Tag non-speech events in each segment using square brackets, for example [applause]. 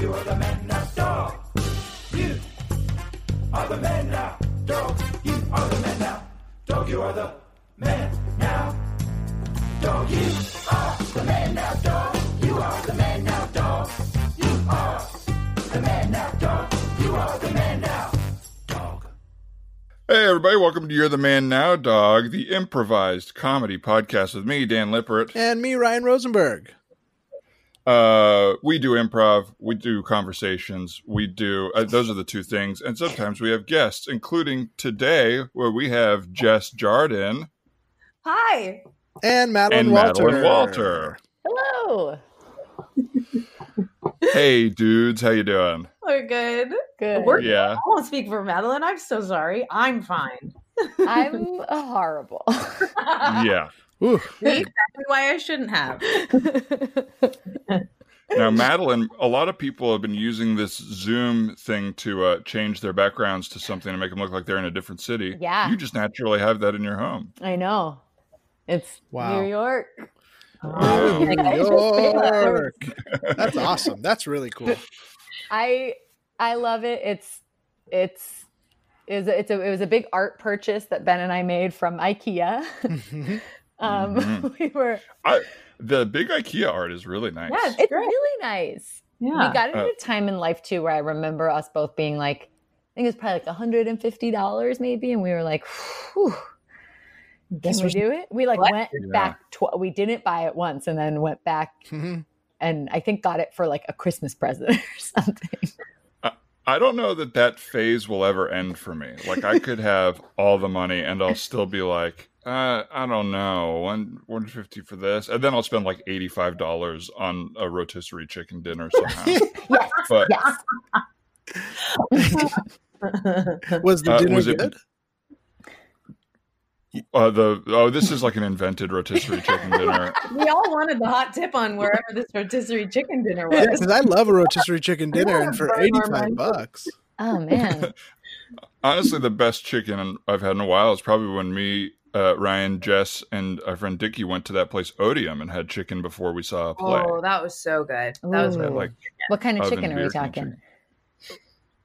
you are the man now. Dog. You are the man now. Dog, you are the man now. Dog, you are the man now. Dog, you are the man now. Dog, you are the man now. Dog, you are the man now. Dog, you are the man now. Dog. Hey, everybody, welcome to You're the Man Now, Dog, the improvised comedy podcast with me, Dan Lippert. And me, Ryan Rosenberg. Uh, we do improv, we do conversations, we do, uh, those are the two things. And sometimes we have guests, including today, where we have Jess Jardin Hi. And Madeline and Walter. Madeline Walter. Hello. [laughs] Hey, dudes, how you doing? We're good. Good. We're- Yeah. I won't speak for Madeline. I'm so sorry. I'm fine. I'm horrible. [laughs] Yeah. Ooh. exactly why I shouldn't have. [laughs] Now, Madeline, a lot of people have been using this Zoom thing to uh, change their backgrounds to something to make them look like they're in a different city. Yeah. You just naturally have that in your home. I know. It's Wow. New York. New Like, [laughs] I just made that York. [laughs] That's awesome. That's really cool. I I love it. It's it's is it's a it was a big art purchase that Ben and I made from IKEA. Um, Mhm. [laughs] we were I, the big IKEA art is really nice. Yeah, it's Great. really nice. Yeah. We got it Uh, at a time in life too where I remember us both being like, I think it was probably like $150 maybe, and we were like, Whew, can we do it? We like What? went Yeah. back. Tw- we didn't buy it once, and then went back Mhm. and I think got it for like a Christmas present [laughs] or something. I don't know that that phase will ever end for me. Like I could have all the money and I'll still be like, uh, I don't know, one one fifty for this, and then I'll spend like eighty five dollars on a rotisserie chicken dinner somehow. [laughs] yes, But yes. [laughs] Was the Uh, dinner was it- good? uh, the oh, this is like an invented rotisserie chicken dinner. [laughs] we all wanted the hot tip on wherever this rotisserie chicken dinner Yeah, was. because I love a rotisserie chicken dinner, and for burn eighty-five bucks. Oh man, Honestly, the best chicken I've had in a while is probably when me, uh, Ryan, Jess, and our friend Dickie went to that place Otium and had chicken before we saw a play. Oh, that was so good. That was Ooh. really like what kind of chicken are we talking? chicken.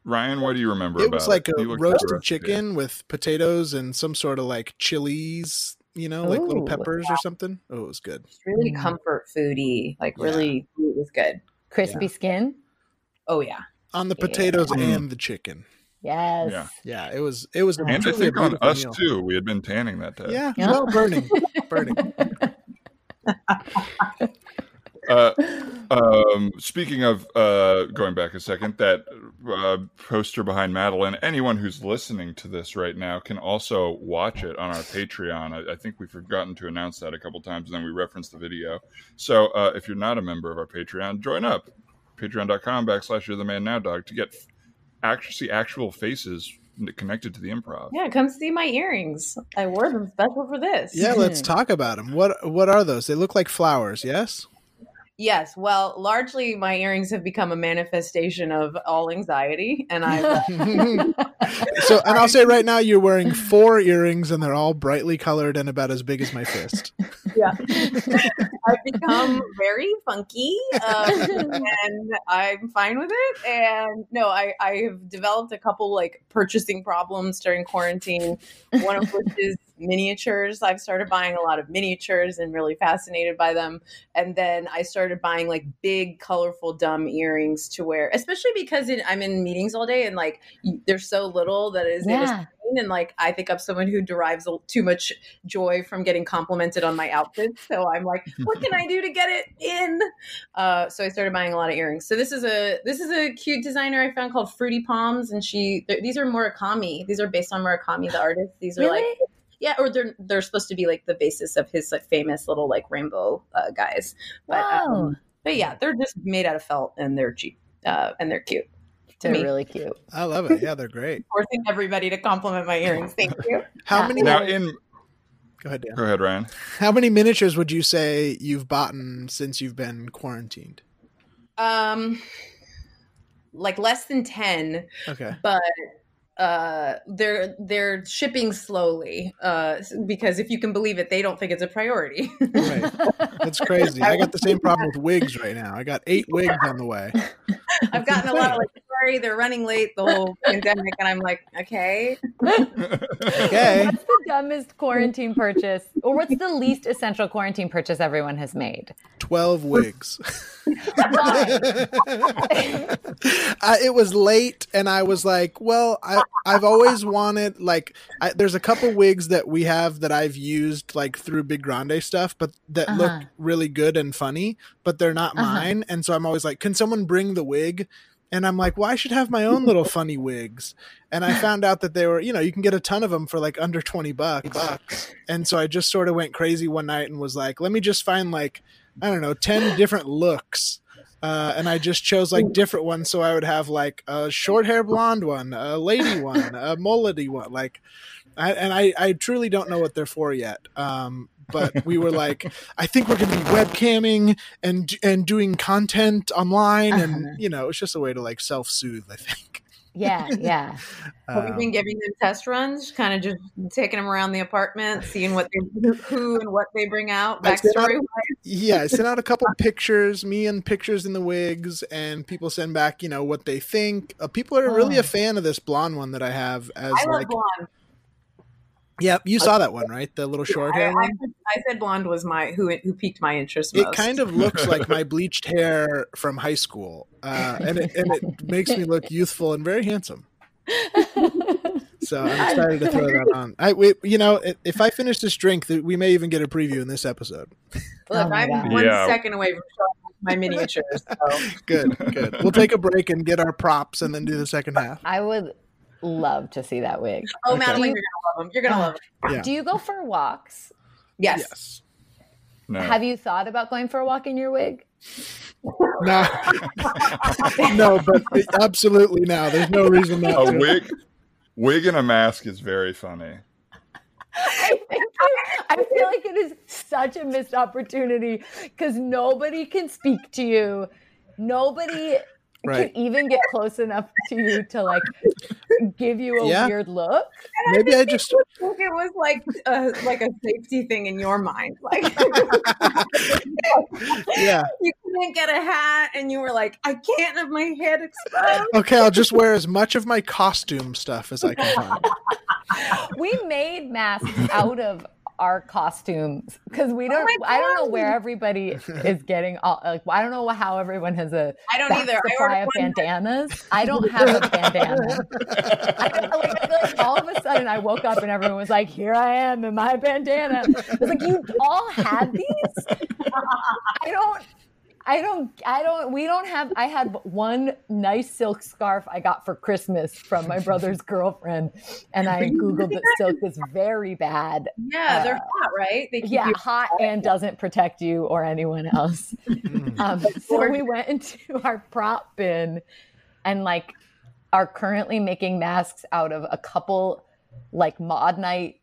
Ryan, what do you remember about It about was like it? a You looked at the roasted recipe. chicken with potatoes and some sort of like chilies, you know, like little Ooh. peppers or something. Oh, it was good. really Mm. comfort foody. Like Yeah. really, it was good. Crispy skin. Oh yeah. On the potatoes Mm. and the chicken. Yes. Yeah. Yeah, it was. It was. And I think on us meal. too, we had been tanning that day. Yeah, Yeah. well, burning, [laughs] burning. Uh, um, speaking of uh, going back a second, that uh, poster behind Madeline, anyone who's listening to this right now can also watch it on our Patreon. I, I think we've forgotten to announce that a couple times, and then we referenced the video. So uh, if you're not a member of our Patreon, join up. Patreon.com backslash you're the man now dog to get actually see actual faces connected to the improv. Yeah, come see my earrings. I wore them special for this. Yeah, let's [laughs] talk about them. What What are those? They look like flowers. Yes. Yes. Well, largely my earrings have become a manifestation of all anxiety, and I [laughs] So, and I'll say right now, you're wearing four earrings, and they're all brightly colored and about as big as my fist. [laughs] yeah, [laughs] I've become very funky, um, and I'm fine with it. And no, I I have developed a couple like purchasing problems during quarantine. One of which is miniatures. I've started buying a lot of miniatures and really fascinated by them. And then I started buying like big, colorful, dumb earrings to wear, especially because it, I'm in meetings all day and like there's so little that is Yeah. And like I think I'm someone who derives too much joy from getting complimented on my outfits. So I'm like, what can I do to get it in? Uh, so I started buying a lot of earrings. So this is a this is a cute designer I found called Fruity Palms, and she these are Murakami. These are based on Murakami, the artist. These are like Really? Yeah, or they're they're supposed to be like the basis of his like famous little like rainbow uh, guys. But Wow. um, but yeah, they're just made out of felt and they're cheap uh, and they're cute. To They're me, really cute. I love it. Yeah, they're great. [laughs] forcing everybody to compliment my earrings. Thank you. [laughs] How Yeah. many? Now, in Go ahead, Dan. go ahead, Ryan. How many miniatures would you say you've bought since you've been quarantined? Um, like less than ten, Okay. but uh they're they're shipping slowly uh because if you can believe it they don't think it's a priority Right. That's crazy. I got the same problem with wigs right now. I got eight wigs on the way. [laughs] i've gotten a lot of like sorry they're running late the whole [laughs] pandemic and i'm like okay Okay. What's the dumbest quarantine purchase, or what's the least essential quarantine purchase everyone has made? 12 wigs. [laughs] I, it was late, and I was like, well, I, I've always wanted, like, I, there's a couple wigs that we have that I've used, like, through Big Grande stuff, but that Uh-huh. look really good and funny, but they're not Uh-huh. mine. And so I'm always like, can someone bring the wig? And I'm like, well, I should have my own little [laughs] funny wigs. And I found out that they were, you know, you can get a ton of them for like under 20 bucks. And so I just sort of went crazy one night and was like, let me just find like, I don't know, 10 different looks. Uh, and I just chose like different ones. So I would have like a short hair blonde one, a lady one, a mullety one. Like, I, and I, I truly don't know what they're for yet. Um, but we were like, I think we're going to be webcamming and and doing content online, and you know, it's just a way to like self soothe. I think. Yeah, yeah. [laughs] have you Um, been giving them test runs kind of just taking them around the apartment seeing what they who and what they bring out I out- yeah, I sent out a [laughs] couple pictures, me and pictures in the wigs, and people send back, you know, what they think. Uh, people are really Oh. a fan of this blonde one that I have as i love like, blonde yeah, you saw that one, right? The little short I, hair I, one. I said blonde was my who who piqued my interest It most. kind of looks like my bleached hair from high school, uh, and it, and it makes me look youthful and very handsome. [laughs] So I'm excited to throw that on. I, we, you know, if I finish this drink, th- we may even get a preview in this episode. Look, Oh I'm God. one Yeah. second away from showing my miniatures. So. Good, good. We'll take a break and get our props, and then do the second half. I would love to see that wig. Oh, Okay. Madeline, you're gonna love them. You're gonna love them. Yeah. Uh, Do you go for walks? Yes. Yes. no. Have you thought about going for a walk in your wig? [laughs] No, no, but absolutely now. There's no reason not a to. wig, wig and a mask is very funny. I [laughs] I feel like it is such a missed opportunity because nobody can speak to you. Nobody [laughs] Right. can even get close enough to you to like give you a Yeah. weird look. Maybe I just I think it was like a, like a safety thing in your mind. Like [laughs] yeah. you couldn't get a hat, and you were like, I can't have my head exposed. Okay, I'll just wear as much of my costume stuff as I can find. [laughs] We made masks out of our costumes because we oh don't. Oh I don't know where everybody [laughs] is getting. All, like I don't know how everyone has a I don't either. I supply ordered of one. bandanas. I don't have a bandana. I, like, I feel like all of a sudden I woke up and everyone was like, "Here I am in my bandana." I was like, "You all had these?" [laughs] I don't. I don't. I don't. We don't have. I had one nice silk scarf I got for Christmas from my brother's [laughs] girlfriend, and I googled that silk is very bad. Yeah, they're hot, right? They keep Yeah, you hot and doesn't protect you or anyone else. [laughs] Mm. Um, so we went into [laughs] our prop bin and like are currently making masks out of a couple like Maude night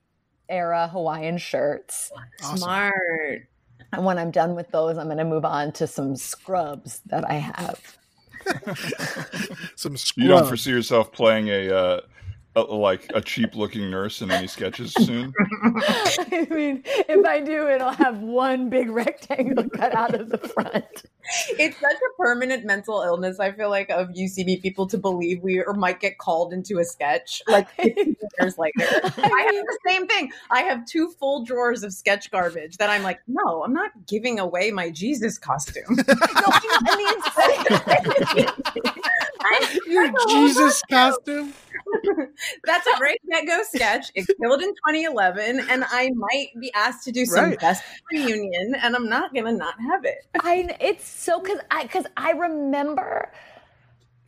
era Hawaiian shirts. Awesome. smart. And when I'm done with those, I'm going to move on to some scrubs that I have. [laughs] [laughs] Some scrubs. You don't foresee yourself playing a, uh, a like a cheap looking nurse in any sketches soon? [laughs] I mean, if I do, it'll have one big rectangle [laughs] cut out of the front. It's such a permanent mental illness. I feel like of UCB people to believe we or might get called into a sketch like [laughs] 15 years later. I have the same thing. I have two full drawers of sketch garbage that I'm like, no, I'm not giving away my Jesus costume. No, I mean, Your Jesus costume? [laughs] That's a great get go sketch. It killed in 2011, and I might be asked to do some Right. best reunion, and I'm not gonna not have it. I it's so because I because I remember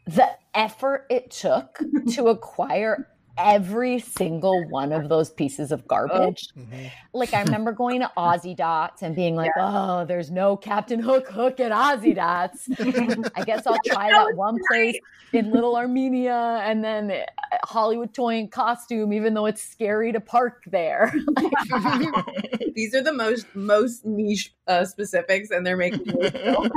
the effort it took to acquire every single one of those pieces of garbage. Mhm. Like I remember going to [laughs] Ozzie Dots and being like, "Oh, there's no Captain Hook hook at Ozzie Dots. I guess I'll [laughs] try that one place in Little Armenia, and then uh, Hollywood Toy and Costume, even though it's scary to park there." [laughs] These are the most most niche uh, specifics, and they're making me feel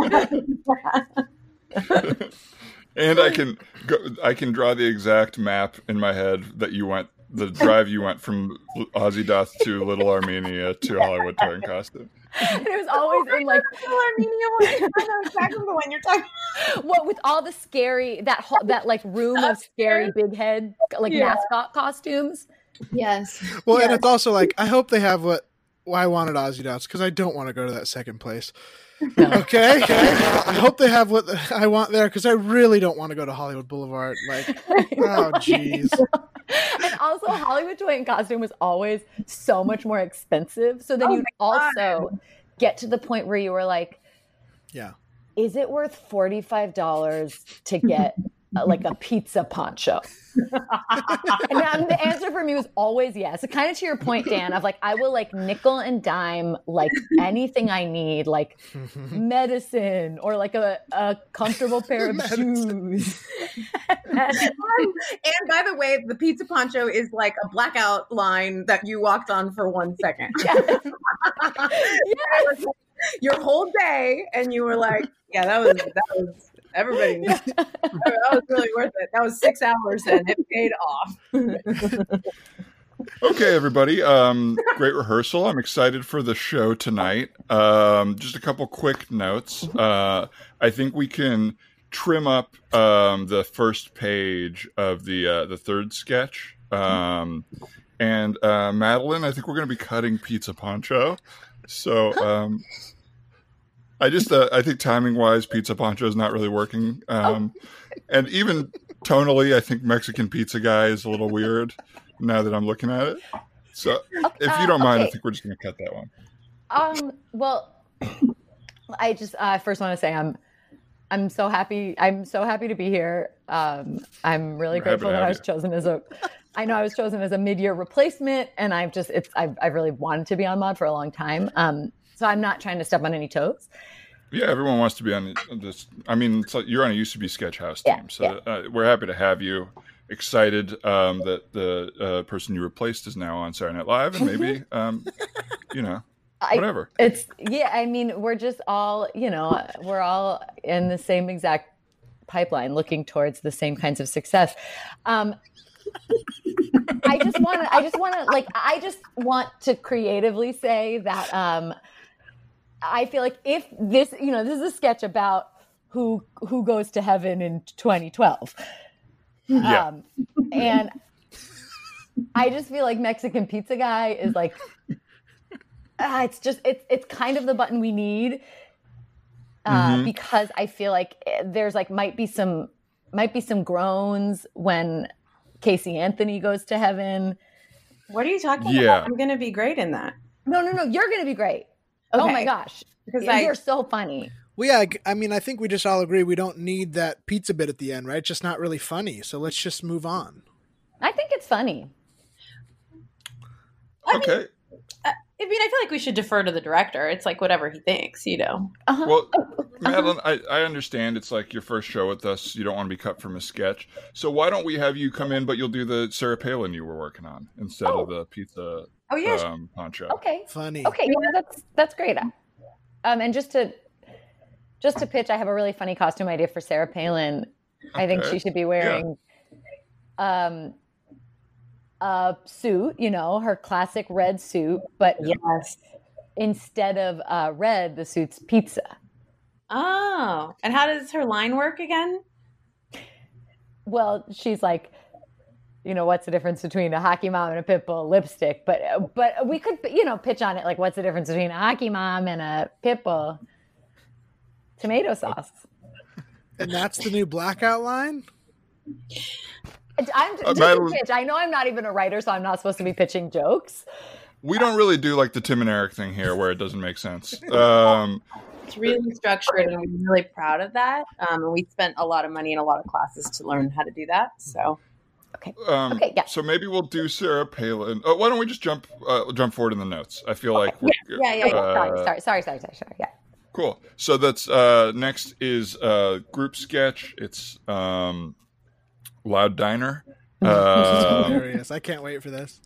and I can go, I can draw the exact map in my head that you went the drive you went from Ozzie Dots to Little Armenia to Hollywood Toy and Costume. And it was always in like [laughs] Little Armenia one. I know exactly the one you're talking. what with all the scary that whole that like room of scary big head like Yeah. mascot costumes. Yes. Well, and it's also like I hope they have what why I wanted Ozzie Dots because I don't want to go to that second place. [laughs] Okay, I hope they have what I want there because I really don't want to go to Hollywood Boulevard. Like, [laughs] oh jeez, [laughs] and also Hollywood Toy and Costume was always so much more expensive. So then Oh you'd my also get to the point where you were like, yeah. is it worth forty five dollars to get uh, like a pizza poncho? [laughs] and um, the answer for me was always yes. Kind of to your point, Dan, of like I will like nickel and dime like anything I need, like medicine or like a, a comfortable pair of [laughs] Medicine. shoes. [laughs] and by the way, the pizza poncho is like a blackout line that you walked on for one second. It was like Your whole day, and you were like, "Yeah, that was that was everybody. [laughs] That was really worth it. That was six hours, and it paid off." [laughs] Okay, everybody. Um, great rehearsal. I'm excited for the show tonight. Um, just a couple quick notes. Uh, I think we can trim up um, the first page of the uh, the third sketch. Um, and uh, Madeline, I think we're going to be cutting Pizza Poncho. So um, I just uh, I think timing wise, Pizza Poncho is not really working. Um, and even tonally, I think Mexican Pizza Guy is a little weird now that I'm looking at it. So if you don't mind, I think we're just going to cut that one. Um. Well, I just uh, first want to say I'm I'm so happy. I'm so happy to be here. Um, I'm really We're grateful that I was you. chosen as a. I know I was chosen as a mid-year replacement, and I've just it's I've, I've really wanted to be on Maude for a long time. Um, so I'm not trying to step on any toes. Yeah, everyone wants to be on this. I mean, it's like you're on a used to be Sketch House Yeah, team, so uh, we're happy to have you. Excited um, that the uh, person you replaced is now on Saturday Night Live, and maybe [laughs] um, you know I, whatever. It's yeah. I mean, we're just all you know. We're all in the same exact pipeline, looking towards the same kinds of success. Um, I just want to. I just want to like. I just want to creatively say that. Um, I feel like if this, you know, this is a sketch about who who goes to heaven in 2012. Yeah. Um, and I just feel like Mexican pizza guy is like ah, it's just it's it's kind of the button we need uh, Mhm. because I feel like eh, there's like might be some might be some groans when Casey Anthony goes to heaven. What are you talking Yeah. about? I'm going to be great in that. No, no, no, you're gonna be great. Oh my gosh, Because you're so funny. Well, yeah, I- I mean, I think we just all agree we don't need that pizza bit at the end, right? It's just not really funny. So let's just move on. I think it's funny. Okay. I mean, I feel like we should defer to the director. It's like whatever he thinks, you know. Uh-huh. Well, [laughs] Madeline, I, I understand it's like your first show with us. You don't want to be cut from a sketch. So why don't we have you come in, but you'll do the Sarah Palin you were working on instead of the pizza Oh yeah, um, poncho. okay, Funny. okay, yeah, that's that's great. Um, and just to just to pitch, I have a really funny costume idea for Sarah Palin. I think she should be wearing um a suit, you know, her classic red suit, but yes. instead of uh, red, the suit's pizza. Oh, and how does her line work again? Well, she's like, you know, what's the difference between a hockey mom and a pit bull lipstick? But but we could, you know, pitch on it like, what's the difference between a hockey mom and a pit bull? Tomato sauce. And that's the new blackout line? I'm Uh, just a Madeline- pitch. I know I'm not even a writer, so I'm not supposed to be pitching jokes. We don't really do like the Tim and Eric thing here, where it doesn't make sense. Um, It's really structured, and I'm really proud of that. Um, and we spent a lot of money in a lot of classes to learn how to do that. So Um, Okay, yeah. So maybe we'll do Sarah Palin. Oh, why don't we just jump uh, jump forward in the notes? I feel like we're, yeah, yeah, yeah. uh, sorry, sorry, sorry, sorry, sorry, sorry. Yeah. Cool. So that's uh, next is uh, group sketch. It's um, Loud Diner. Um, [laughs] Hilarious. I can't wait for this.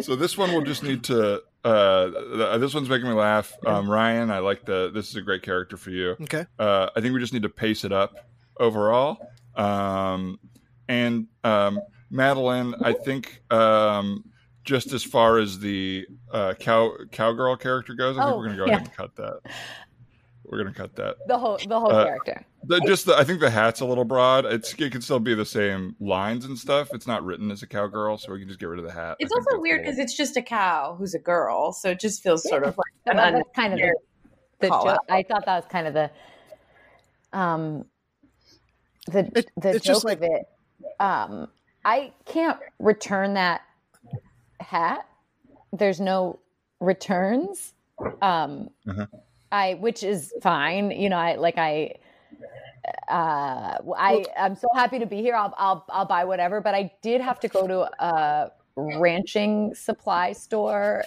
so this one we'll just need to. Uh, th- this one's making me laugh. Um, Ryan, I like the. This is a great character for you. Okay. Uh, I think we just need to pace it up overall. Um, and um, Madeline, I think um, just as far as the uh, cow cowgirl character goes, I think Oh, we're going to go yeah. ahead and cut that. We're going to cut that. The whole the whole Uh, character. The, just the, I think the hat's a little broad. It's it can still be the same lines and stuff. It's not written as a cowgirl, so we can just get rid of the hat. It's I also that's weird cool. because it's just a cow who's a girl, so it just feels sort of like an Well, that's kind of the, the call joke. I thought that was kind of the um the It- the joke just like- of it. Um, I can't return that hat. There's no returns. Um, Uh-huh. I which is fine. You know, I like I. Uh, I I'm so happy to be here. I'll I'll I'll buy whatever, but I did have to go to a ranching supply store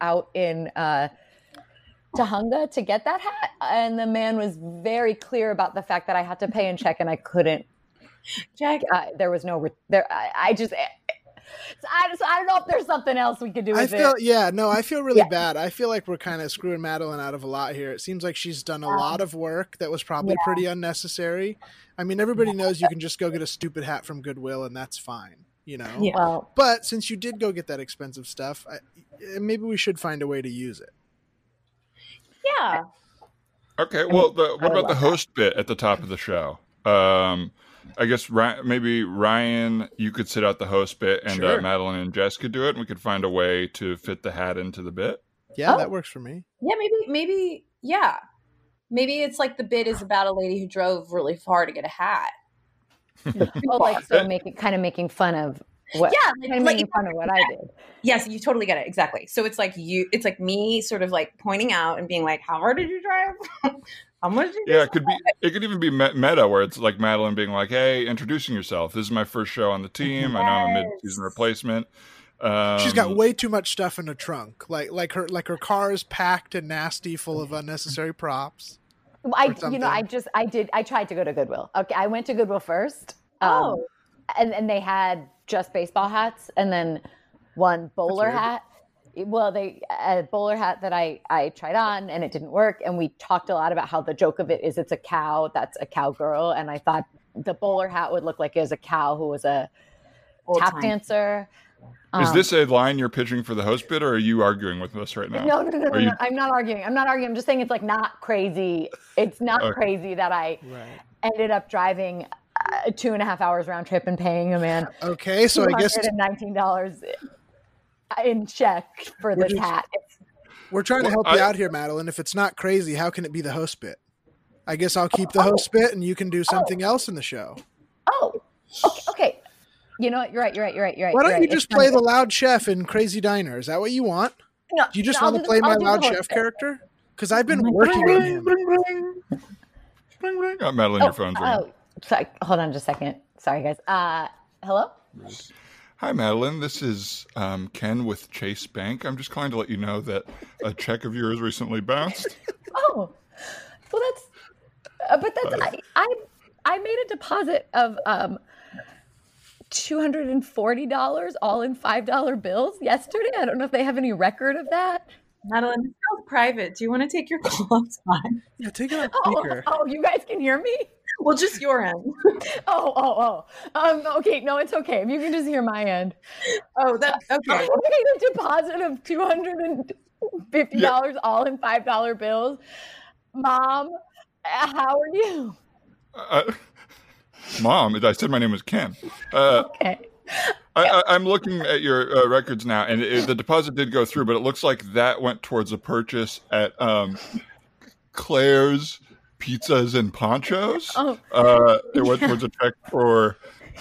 out in uh, Tujunga to get that hat, and the man was very clear about the fact that I had to pay in check, and I couldn't. Jack. Uh, there was no re- there. I, I just. So I, just, I don't know if there's something else we could do I feel it. yeah, no, I feel really Yeah. bad. I feel like we're kind of screwing Madeline out of a lot here. It seems like she's done a lot of work that was probably Yeah. pretty unnecessary. I mean, everybody knows you can just go get a stupid hat from Goodwill and that's fine, you know. Yeah. Well, But since you did go get that expensive stuff, I, eh, maybe we should find a way to use it. Yeah. Okay, well, the, what about the love that. host bit at the top of the show? Um, I guess Ry- maybe Ryan, you could sit out the host bit, and uh, Madeline and Jess could do it, and we could find a way to fit the hat into the bit. Yeah, Oh. that works for me. Yeah, maybe maybe yeah. Maybe it's like the bit is about a lady who drove really far to get a hat. oh, [laughs] like so, making kind of making fun of what? Yeah, kind of like making fun of what I did. yes, you totally get it. Exactly. So it's like you it's like me sort of like pointing out and being like, How far did you drive? [laughs] How much did you Yeah, it could be. It could even be meta, where it's like Madeline being like, "Hey, introducing yourself. This is my first show on the team. I know I'm a mid-season replacement." Um, She's got way too much stuff in her trunk. Like like her like her car is packed and nasty, full of unnecessary props. I, you know, I just, I did, I tried to go to Goodwill. Okay, I went to Goodwill first. um, Oh. and and they had just baseball hats, and then one bowler hat. Well, they a bowler hat that I I tried on, and it didn't work. And we talked a lot about how the joke of it is it's a cow that's a cowgirl, and I thought the bowler hat would look like it was a cow who was a Old tap time. dancer. Is Um, this a line you're pitching for the host bit, or are you arguing with us right now? No, no, no, no, Are you- no. I'm not arguing. I'm not arguing. I'm just saying it's like not crazy. It's not Okay. crazy that I Right. ended up driving uh, two and a half hours round trip and paying a man Okay, so I guess nineteen dollars in check for We're this just- hat. We're trying to Well, help you out here, Madeline. If it's not crazy, how can it be the host bit? I guess I'll keep the host bit and you can do something else in the show. oh, okay, okay. You know what? You're right. You're right. You're right. You're right. Why don't you're you right. just It's play funny. the loud chef in Crazy Diner? Is that what you want? No, Do you just no, I'll want to do the- play my I'll do the loud chef bit. character? Because I've been Oh working God. on him. Bring, bring. Bring, bring. Oh, Madeline, your phone's ringing. Oh, sorry. Hold on just a second. Sorry, guys. Uh, hello. Hi, Madeline. This is um, Ken with Chase Bank. I'm just calling to let you know that a check of yours recently bounced. [laughs] Oh, well, that's. Uh, but that's I, I. I made a deposit of um. Two hundred and forty dollars, all in five dollar bills yesterday. I don't know if they have any record of that. Madeline, this sounds private. Do you want to take your [laughs] call outside? Yeah, take it on Oh, oh, you guys can hear me. Well, just your end. [laughs] Oh, oh, oh. Um, okay, no, it's okay. If you can just hear my end. Oh, that I okay. [laughs] made a deposit of two hundred and fifty dollars, all in five dollar bills. Mom, how are you? Uh, Mom, I said my name was Ken. Uh, Okay. I, I, I'm looking at your uh, records now, and it, the deposit did go through, but it looks like that went towards a purchase at um, Claire's Pizzas and Ponchos. Oh. Uh, it went towards a check for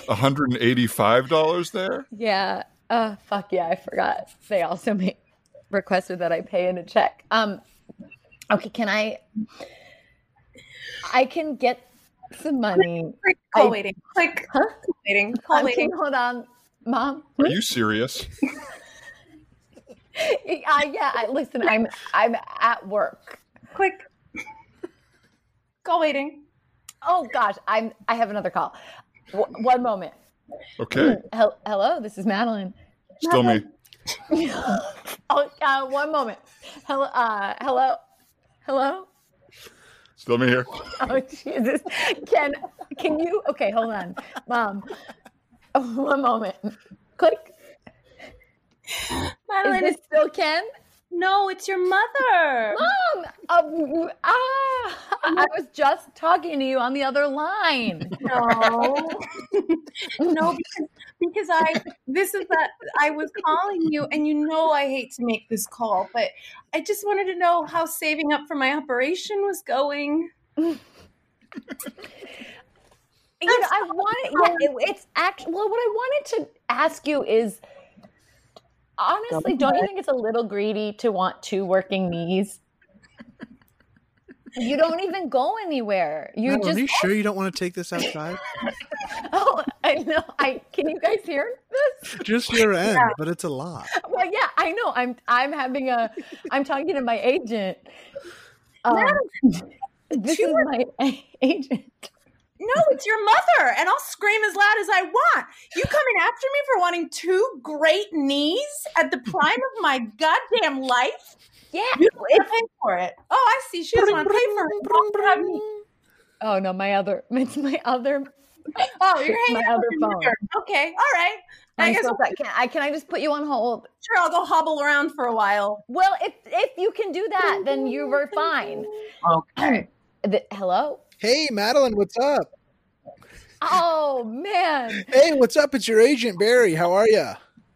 $185 there. Yeah. Uh, fuck yeah, I forgot. They also made, requested that I pay in a check. Um, okay, can I? I can get some money. Click, call I- waiting. Click, Huh? call waiting. Call Um, waiting. can- hold on, mom. Are you serious? [laughs] I, yeah, I, listen, I'm I'm at work. Click. Call waiting. Oh gosh, I'm I have another call. W- one moment. Okay, [clears throat] Hel- hello, this is Madeline. still me. [laughs] oh, uh, one moment. Hello, uh, hello, hello. Still me here. Oh Jesus! Can can you? Okay, hold on, Mom. [laughs] One moment. Click. Is Madeline, this still Ken? No, it's your mother. Mom, um, ah, I was just talking to you on the other line. [laughs] No, no, because, because I this is that I was calling you, and you know I hate to make this call, but I just wanted to know how saving up for my operation was going. You know, I wanted. Yeah, it, it's actually. Well, what I wanted to ask you is, honestly, don't you think it's a little greedy to want two working knees? You don't even go anywhere. You Madeline, just. are you sure you don't want to take this [laughs] outside? Oh, I know. I can you guys hear this? Just your end, but it's a lot. Well, yeah, I know. I'm I'm having a I'm talking to my agent. [laughs] Um, [laughs] this is my agent. No, it's your mother, and I'll scream as loud as I want. You coming after me for wanting two great knees at the prime of my goddamn life? Yeah. You don't want to pay for it. Oh, I see. She doesn't want to pay for it. Oh, have me. Oh no, my other [laughs] it's my other [laughs] Oh, you're My hanging out other with phone. mother. Okay, all right. I I'm guess so sorry. Can I can I just put you on hold? sure I'll go hobble around for a while. Well, if if you can do that, then you were fine. Okay. The- hello? Hey, Madeline, what's up? Oh man. Hey, what's up? It's your agent, Barry. How are you?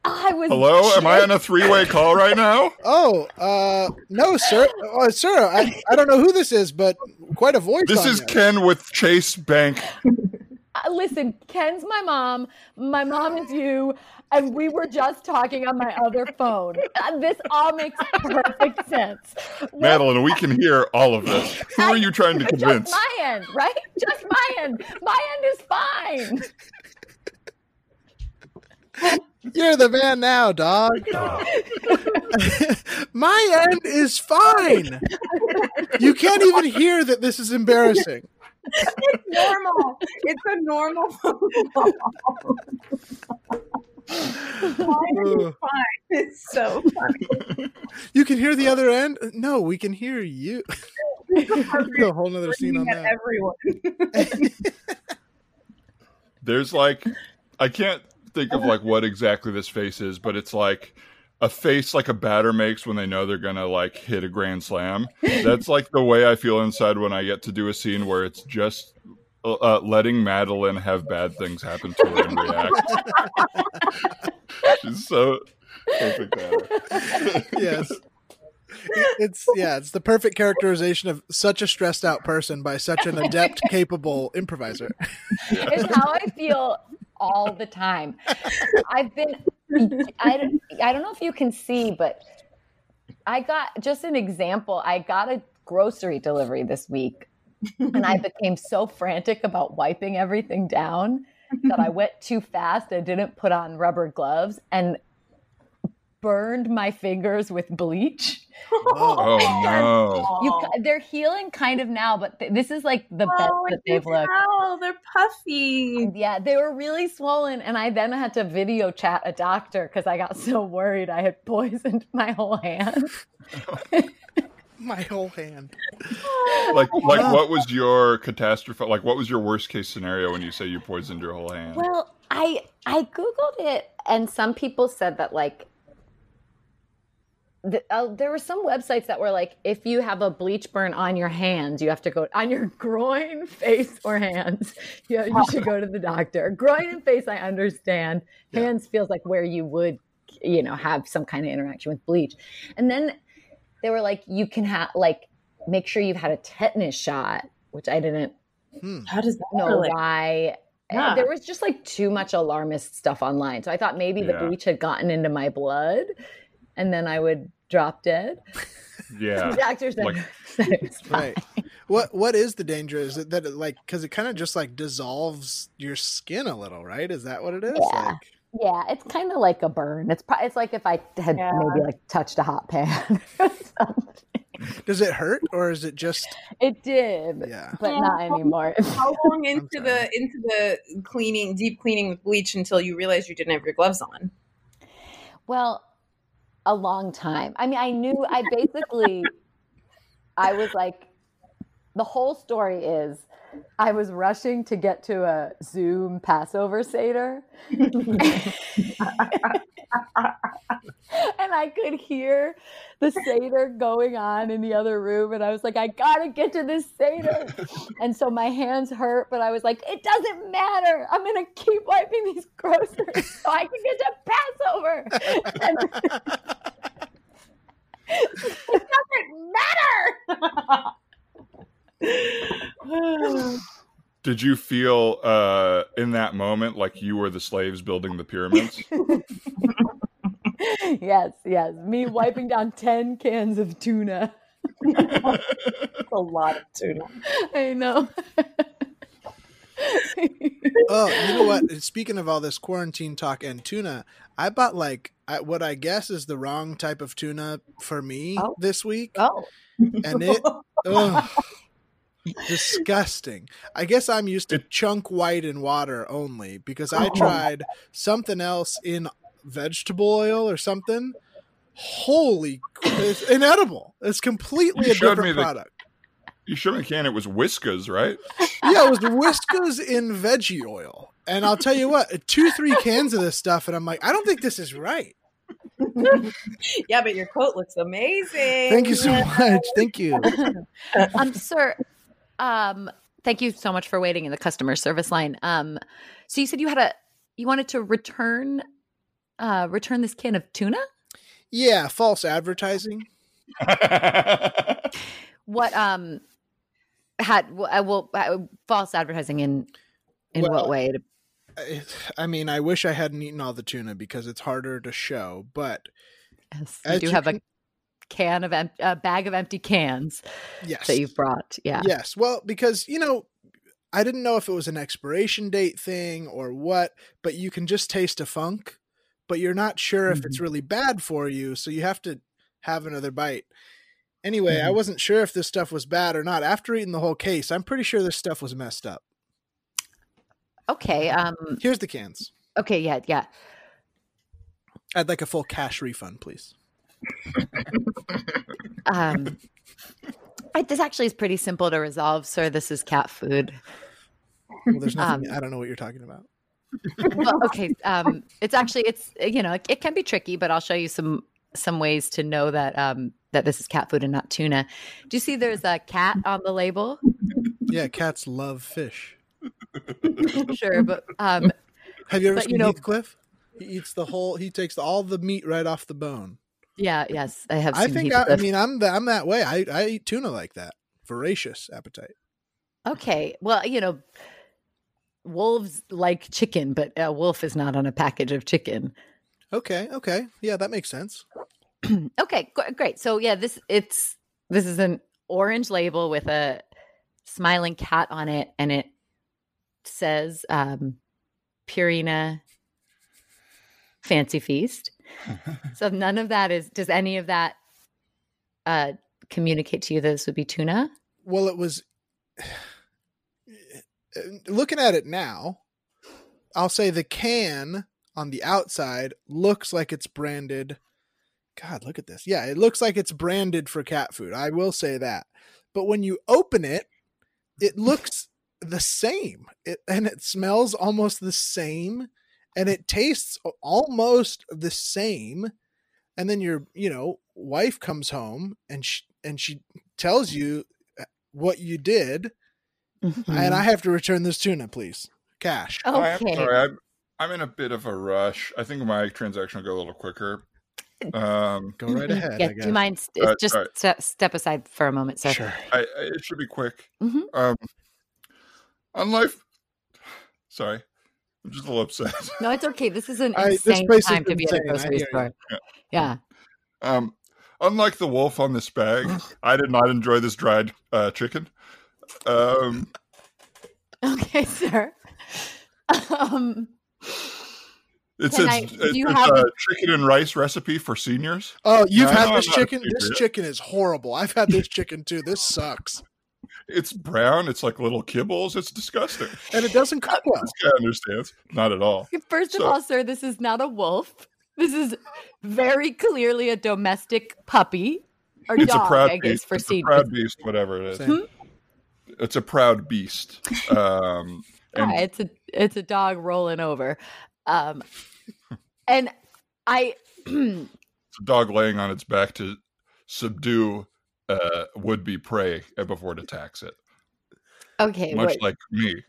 I was Hello, am I on a three-way [laughs] call right now? Oh, uh, no, sir. Uh, sir, I, I don't know who this is, but quite a voice. This on is you. Ken with Chase Bank. Uh, listen, Ken's my mom. My mom is you. And we were just talking on my other phone. This all makes perfect sense. Madeline, we can hear all of this. Who are you trying to convince? Just my end, right? Just my end. My end is fine. You're the man now, dog. [laughs] My end is fine. You can't even hear that this is embarrassing. It's normal. it's a normal phone call. Ugh. [laughs] It's so funny. [laughs] You can hear the other end? Uh, no, we can hear you. [laughs] a whole nother scene on that. everyone. There's like, I can't think of like what exactly this face is, but it's like a face like a batter makes when they know they're gonna like hit a grand slam. That's like the way I feel inside when I get to do a scene where it's just uh, uh, letting Madeline have bad things happen to her and react. She's so perfect at yes. It's yeah, it's the perfect characterization of such a stressed out person by such an adept, capable improviser. It's how I feel all the time. I've been, I don't, I don't know if you can see, but I got just an example. I got a grocery delivery this week and I [laughs] became so frantic about wiping everything down that I went too fast and didn't put on rubber gloves and burned my fingers with bleach. Oh [laughs] no! You, they're healing kind of now, but th- this is like the best Oh, that they've can looked. tell. They're puffy. Yeah, they were really swollen, and I then had to video chat a doctor because I got so worried I had poisoned my whole hand. [laughs] My whole hand. Like, like, what was your catastrophe? Like, what was your worst case scenario when you say you poisoned your whole hand? Well, I I googled it, and some people said that like. The, uh, there were some websites that were like, if you have a bleach burn on your hands, you have to go on your [laughs] groin, face, or hands. You, you should go to the doctor. Groin and face, I understand. Yeah. Hands feels like where you would, you know, have some kind of interaction with bleach. And then they were like, you can have like make sure you've had a tetanus shot, which I didn't Hmm. How does that know relate? why. Yeah. There was just like too much alarmist stuff online. So I thought maybe the Yeah. bleach had gotten into my blood and then I would drop dead. [laughs] The yeah, doctor said, Like- said it was fine. Right. What what is the danger? Is it that it like because it kind of just like dissolves your skin a little, right? Is that what it is? Yeah. Like, Yeah, it's kind of like a burn. It's pro- it's like if I had Yeah. maybe like touched a hot pan. [laughs] or something. does it hurt or is it just it did, yeah? but not anymore. How [laughs] long into the into the cleaning, deep cleaning with bleach until you realized you didn't have your gloves on? Well, a long time. I mean, I knew I basically I was like the whole story is I was rushing to get to a Zoom Passover Seder. [laughs] and I could hear the Seder going on in the other room. And I was like, I gotta get to this Seder. and so my hands hurt, but I was like, it doesn't matter. I'm gonna keep wiping these groceries so I can get to Passover. [laughs] It doesn't matter. [laughs] Did you feel uh, in that moment like you were the slaves building the pyramids? [laughs] yes, yes. Me wiping down 10 cans of tuna. That's [laughs] a lot of tuna. I know. [laughs] Oh, you know what? Speaking of all this quarantine talk and tuna, I bought like I, what I guess is the wrong type of tuna for me Oh. this week, oh, and it ugh, disgusting. I guess I'm used to chunk white in water only because I Oh. tried something else in vegetable oil or something. Holy, it's inedible! It's completely You a showed me different the- product. you showed me a can. It was Whiskas, right? Yeah, it was Whiskas in veggie oil. And I'll tell you what, two, three cans of this stuff, and I'm like, I don't think this is right. [laughs] Yeah, but your coat looks amazing. Thank you so much. Thank you. [laughs] um, sir. Um, thank you so much for waiting in the customer service line. Um, so you said you had a you wanted to return uh return this can of tuna. Yeah, false advertising. [laughs] What um had uh, well uh, false advertising in in Well, what way? I- I mean, I wish I hadn't eaten all the tuna because it's harder to show, but Yes, you do you have can- a can of em- a bag of empty cans yes. that you've brought. Yeah. Yes. Well, because, you know, I didn't know if it was an expiration date thing or what, but you can just taste a funk, but you're not sure if it's really bad for you, so you have to have another bite. Anyway, I Mhm. wasn't sure if this stuff was bad or not. After eating the whole case, I'm pretty sure this stuff was messed up. Okay. Um. Here's the cans. Okay. Yeah. Yeah. I'd like a full cash refund, please. Um. I, this actually is pretty simple to resolve, sir. This is cat food. Well, there's nothing. Um, I don't know what you're talking about. well, okay. Um, it's actually it's you know it, it can be tricky, but I'll show you some some ways to know that um that this is cat food and not tuna. Do you see there's a cat on the label? Yeah, cats love fish. [laughs] Sure, but um Have you ever But, seen you know- Heathcliff? He eats the whole. He takes all the meat right off the bone. Yeah, yes, I have. I think. I, I mean, I'm the, I'm that way. I I eat tuna like that. Voracious appetite. okay, well, you know, wolves like chicken, but a wolf is not on a package of chicken. Okay. Okay. Yeah, that makes sense. [clears throat] okay, gr- great. So yeah, this it's this is an orange label with a smiling cat on it, and it says um, Purina Fancy Feast. [laughs] so none of that is. Does any of that uh, communicate to you that this would be tuna? Well, it was. Looking at it now, I'll say the can on the outside looks like it's branded. God, look at this. Yeah, it looks like it's branded for cat food. I will say that. But when you open it, it looks the same. It and it smells almost the same and it tastes almost the same. And then your, you know, wife comes home and she and she tells you uh, what you did and I have to return this tuna, please. Cash. Oh, I'm sorry. I'm, I'm in a bit of a rush. I think my transaction will go a little quicker. Um, Go right ahead. Yeah, I do you mind st- Uh, just all right. ste- step aside for a moment, sir? Sure. I, I, it should be quick. Mhm. Um, unlike, sorry, I'm just a little upset. No, it's okay. This is an I- this insane place is time to be at a insane. I grocery hear store. Yeah. Yeah. Um, unlike the wolf on this bag, I did not enjoy this dried uh, chicken. Um, [laughs] Okay, sir. Um, it Can says I- it's, do you it's have- a chicken and rice recipe for seniors. Oh, you've No, had no, this I'm not chicken? This chicken is horrible. I've had this chicken too. This sucks. It's brown. It's like little kibbles. It's disgusting. And it doesn't cook [laughs] well. This guy understands. Not at all. first of all, sir, this is not a wolf. This is very clearly a domestic puppy or It's dog, a proud I guess, beast. for it's a proud beast, whatever it is. Same. it's a proud beast. Um, [laughs] and Yeah, it's a it's a dog rolling over. Um, and I [clears throat] it's a dog laying on its back to subdue uh, would-be prey before it attacks it. okay, Much wait, like me.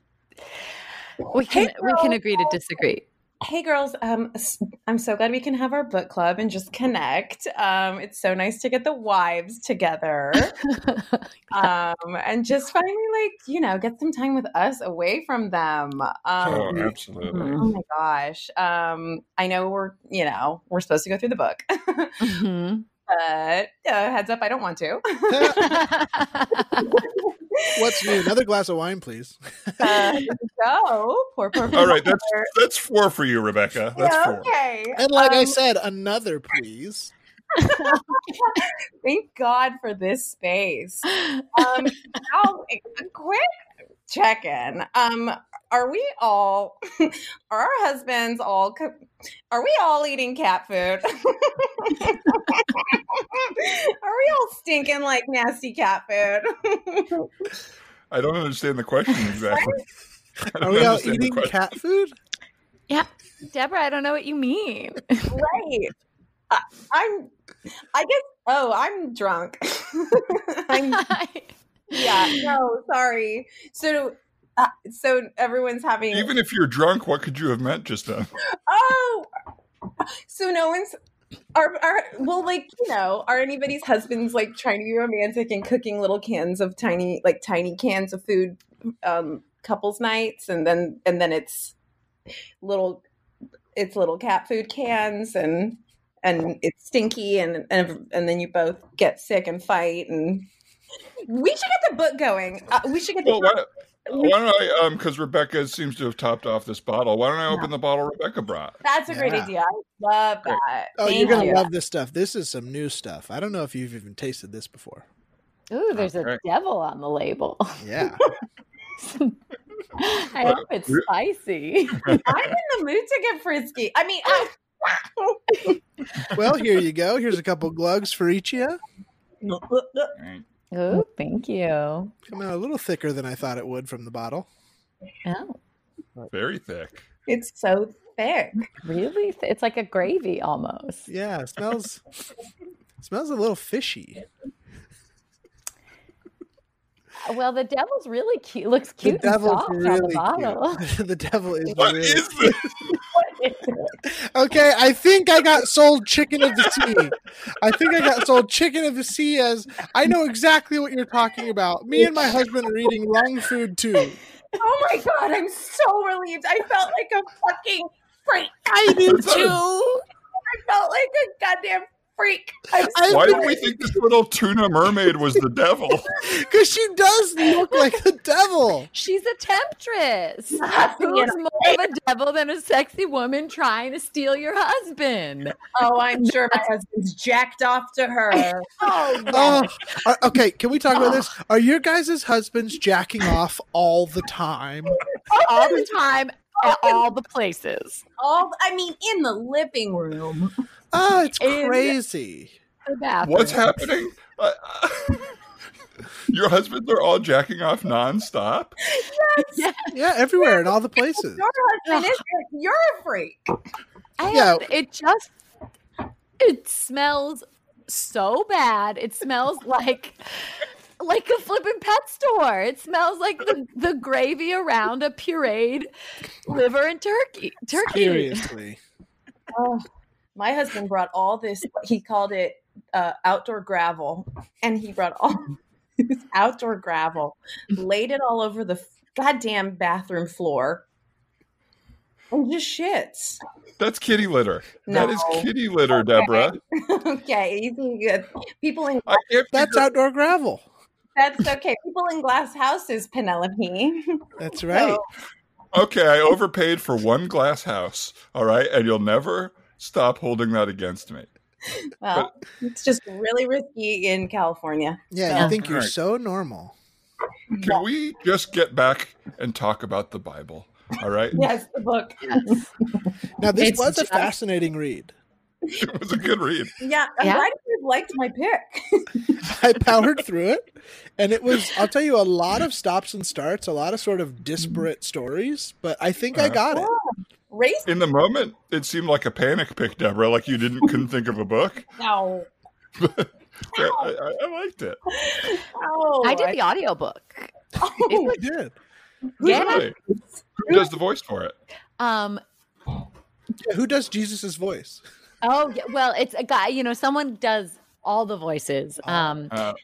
we can Hey, we can agree to disagree. Hey girls, um, s- I'm so glad we can have our book club and just connect. Um, it's so nice to get the wives together, [laughs] um, and just finally, like you know, get some time with us away from them. Oh, Um, absolutely. oh my gosh, um, I know we're you know we're supposed to go through the book, [laughs] Mhm. But uh, heads up, I don't want to. [laughs] What's new? Another glass of wine, please. [laughs] uh, here we go, poor poor. All right, that's that's four for you, Rebecca. That's Yeah, four. okay. And like I Um, said, another, please. [laughs] Thank God for this space. Um, now, a quick check in. Um, are we all, [laughs] are our husbands all, are we all eating cat food? [laughs] are we all stinking like nasty cat food? I don't understand the question [laughs] exactly. Are we all eating cat food? Yeah deborah, I don't know what you mean. right. I, I'm, I guess, oh, I'm drunk. I'm yeah no sorry so uh, so everyone's having Even if you're drunk, what could you have meant just then? oh so no one's are, are well like you know are anybody's husbands like trying to be romantic and cooking little cans of tiny like tiny cans of food um couples nights and then and then it's little it's little cat food cans and and it's stinky and and and then you both get sick and fight and we should get the book going uh, we should get the Well, why, why don't I? Um, because Rebecca seems to have topped off this bottle. Why don't I open the bottle Rebecca brought? that's a great Yeah. idea i love Great. that Oh, Thank you're gonna you. love this stuff. This is some new stuff. I don't know if you've even tasted this before. Ooh, there's Okay. a devil on the label. Yeah. [laughs] I hope it's spicy. [laughs] i'm in the mood to get frisky i mean I, well, here you go. Here's a couple glugs for each of you. [laughs] Ooh, thank you. Coming out a little thicker than I thought it would from the bottle. Oh, Very thick. it's so thick really? Th- It's like a gravy almost. Yeah, it smells smells a little fishy. Well, the devil's really cute. Looks cute and devil's soft on the bottle. cute. [laughs] the devil is What really is this? [laughs] [laughs] Okay, I think I got sold chicken of the sea. I think I got sold chicken of the sea as I know exactly what you're talking about. Me and my husband are eating wrong food too. oh my god i'm so relieved i felt like a fucking freak I do It's not a- too. i felt like a goddamn freak i'm Why did we think this little tuna mermaid was the devil? [laughs] Because she does look like the devil. She's a temptress. Not Who's more of a devil than a sexy woman trying to steal your husband? oh i'm sure my husband's jacked off to her [laughs] Oh, Oh, uh, okay. Can we talk about oh. this? Are your guys' husbands jacking off all the time? all the time at all the places. all i mean in the living room Oh, it's Is- crazy. The bathroom. What's happening? Uh, [laughs] your husbands are all jacking off nonstop. Yes. Yeah, everywhere in all the places. your husband is you're a freak And Yeah. it just it smells so bad. It smells [laughs] like like a flippin' pet store. It smells like the, the gravy around a pureed liver and turkey. Turkey. Seriously. Oh, my husband brought all this. He called it uh, outdoor gravel, and he brought all [laughs] this outdoor gravel, laid it all over the goddamn bathroom floor, and just shits. That's kitty litter. That is kitty litter, Deborah. okay, easy, good. People in I That's figure- outdoor gravel. that's okay. People in glass houses, Penelope. That's right. Okay, I overpaid for one glass house. All right, and you'll never stop holding that against me. Well, it's just really risky in California. Yeah, So- you think you're Alright. so normal. Can we just get back and talk about the Bible? All right, [laughs] Yes, the book. Yes. Now, this It's was a fascinating read. it was a good read. Yeah, I'm Yeah. glad you liked my pick. [laughs] I powered through it, and it was. I'll tell you, a lot of stops and starts, a lot of sort of disparate stories, but I think I Uh-huh. got it. Race? In the moment, it seemed like a panic pick, Deborah. Like you didn't couldn't think of a book. [laughs] No. [laughs] I, I, I liked it. No. [laughs] I did the audiobook. Oh, I did. Yeah. Really? Who does the voice for it? Um, Yeah, who does Jesus's voice? oh, yeah, well, it's a guy, you know, someone does all the voices. Um, Uh,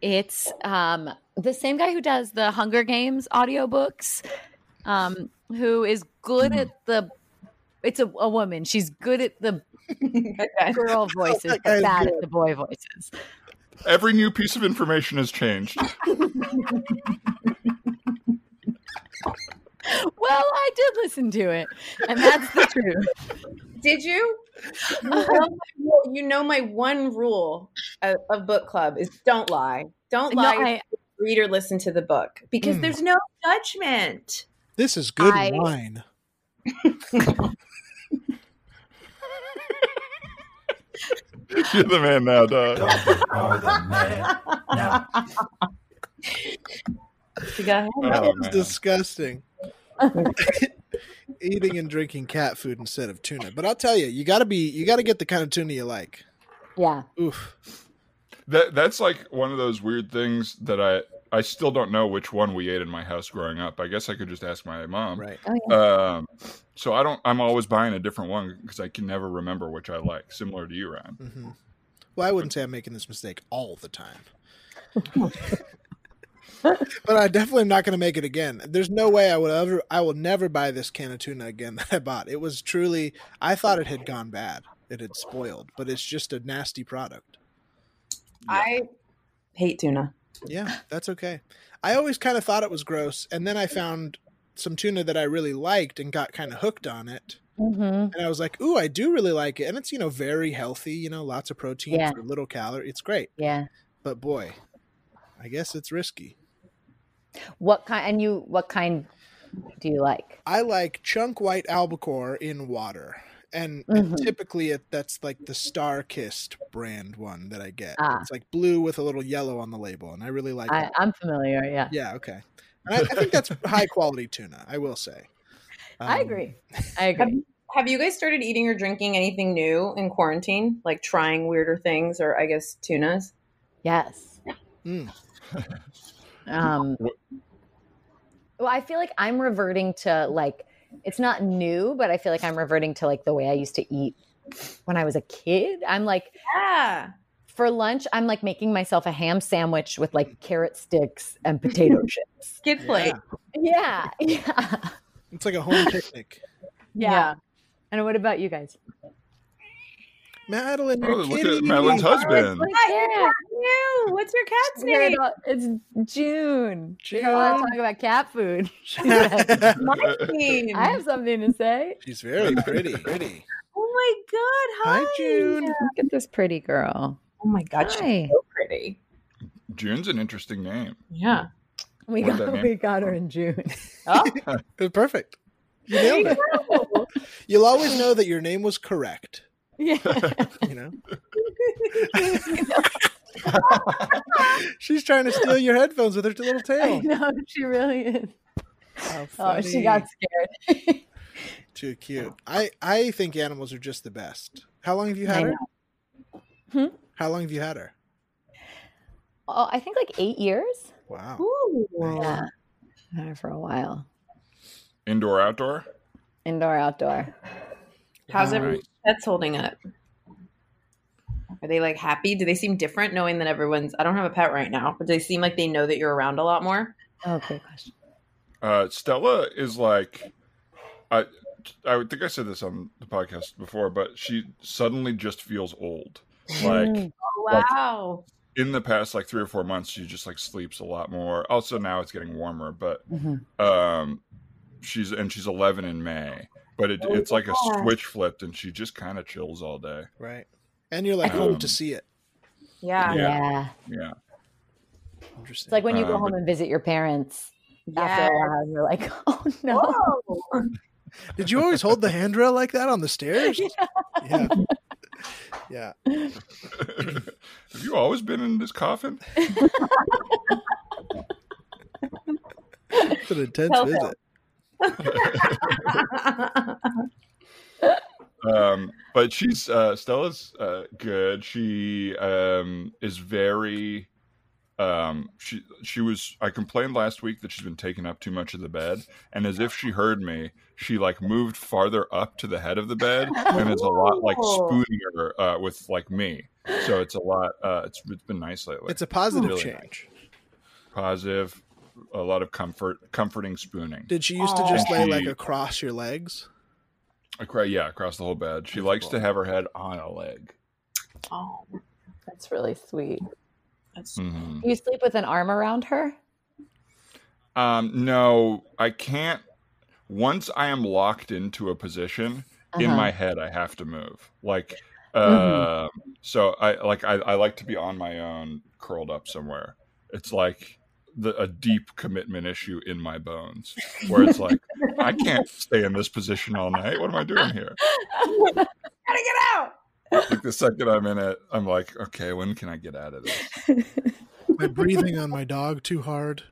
it's um, the same guy who does the Hunger Games audiobooks, um, who is good at the. It's a, a woman. She's good at the [laughs] girl [laughs] voices, but bad good. at the boy voices. every new piece of information has changed. [laughs] Well, I did listen to it, and that's the truth. Did you? You know, my you know my one rule of, of book club is don't lie. Don't No, lie. I, read or listen to the book because Mm. there's no judgment. This is good I- wine. [laughs] You're the man now, dog. Dog, you man. Now, got him. Oh, that Oh, was disgusting. [laughs] Eating and drinking cat food instead of tuna. But I'll tell you, you gotta be you gotta get the kind of tuna you like. yeah. Oof. That that's like one of those weird things that I I still don't know which one we ate in my house growing up. I guess I could just ask my mom. Right. Oh, yeah. Um, so I don't. I'm always buying a different one because I can never remember which I like. Similar to you, Ryan. hmm Well, I wouldn't say I'm making this mistake all the time. [laughs] but I definitely am not going to make it again. There's no way I would ever, I will never buy this can of tuna again [laughs] that I bought. It was truly, I thought it had gone bad. It had spoiled, but it's just a nasty product. I hate tuna. Yeah, that's okay. I always kind of thought it was gross, and then I found some tuna that I really liked and got kind of hooked on it. hmm And I was like, "Ooh, I do really like it." And it's, you know, very healthy, you know, lots of protein Yeah. for little calorie. It's great. Yeah. But boy, I guess it's risky. What kind? And you, what kind do you like? I like chunk white albacore in water. And, and Mhm. typically it, that's like the StarKist brand one that I get. Ah. It's like blue with a little yellow on the label, and I really like I, it. I'm familiar. Yeah. Yeah, okay. I, I think that's high quality tuna, I will say. I Um, agree. [laughs] I Have, agree. have you guys started eating or drinking anything new in quarantine? Like trying weirder things or I guess tunas? Yes. Mm. Um, [laughs] well, I feel like I'm reverting to like it's not new, but I feel like I'm reverting to like the way I used to eat when I was a kid. I'm like Yeah. for lunch, I'm like making myself a ham sandwich with like carrot sticks and potato [laughs] chips. Kid plate. Yeah. Yeah, [laughs] yeah, It's like a home picnic. yeah. And what about you guys? Madeline, Oh, look at. Madeline's husband. Like, yeah. cat you. What's your cat's name? It's June. June. I want to talk about cat food. [laughs] My [laughs] name. I have something to say. She's very pretty. [laughs] Pretty. Oh my god. Hi, Hi, June. Look at this pretty girl. Oh my god, she's so pretty. June's an interesting name. Yeah. We What got we got her in June. Oh, It's perfect. You nailed it. You'll always know that your name was correct. Yeah. [laughs] You know. [laughs] She's trying to steal your headphones with her little I tail. know she really is. Oh, she got scared. [laughs] too cute. I I think animals are just the best. How long have you had I her? Hmm? How long have you had her? Oh, I think like eight years. Wow. Ooh. Yeah, I've had her for a while. Indoor, outdoor. Indoor, outdoor. How's All everyone's pets holding up? Are they like happy? Do they seem different knowing that everyone's I don't have a pet right now, but do they seem like they know that you're around a lot more? Oh, good question. Uh, Stella is like, I, I would think I said this on the podcast before, but she suddenly just feels old. Like Mm. Oh, Like- wow. in the past, like three or four months, she just like sleeps a lot more. Also, now it's getting warmer, but Mhm. um, she's and she's 11 in May, but it, Oh, it's like a switch flipped, and she just kind of chills all day. Right. And you're like home Um, to see it. Yeah. Yeah. Yeah. Yeah, Interesting. It's like when you go Uh, home and visit your parents after a while, and you're like, [laughs] oh no. Whoa. Did you always hold the handrail like that on the stairs? [laughs] yeah. Yeah. [laughs] Have you always been in this coffin? It's an intense Tell visit. Um, but she's uh, Stella's uh, good. She um, is very. Um, she she was. I complained last week that she's been taking up too much of the bed, and as if she heard me, she like moved farther up to the head of the bed, and is a lot like Oh. spoonier uh, with like me. So it's a lot. Uh, it's it's been nice lately. It's a positive Really change. positive, a lot of comfort, comforting spooning. Did she used to Aw. just lay She- like across your legs? Acro- yeah, across the whole bed. She likes to have her head on a leg. oh, That's really sweet. that's Mhm. You sleep with an arm around her? Um, no, I can't. Once I am locked into a position in Uh-huh. my head, I have to move. Like, uh, so I like I, I like to be on my own, curled up somewhere. It's like the, a deep commitment issue in my bones, where it's like I can't stay in this position all night. What am I doing here? gotta get out. Like the second I'm in it, I'm like, okay, when can I get out of this? Am I breathing on my dog too hard?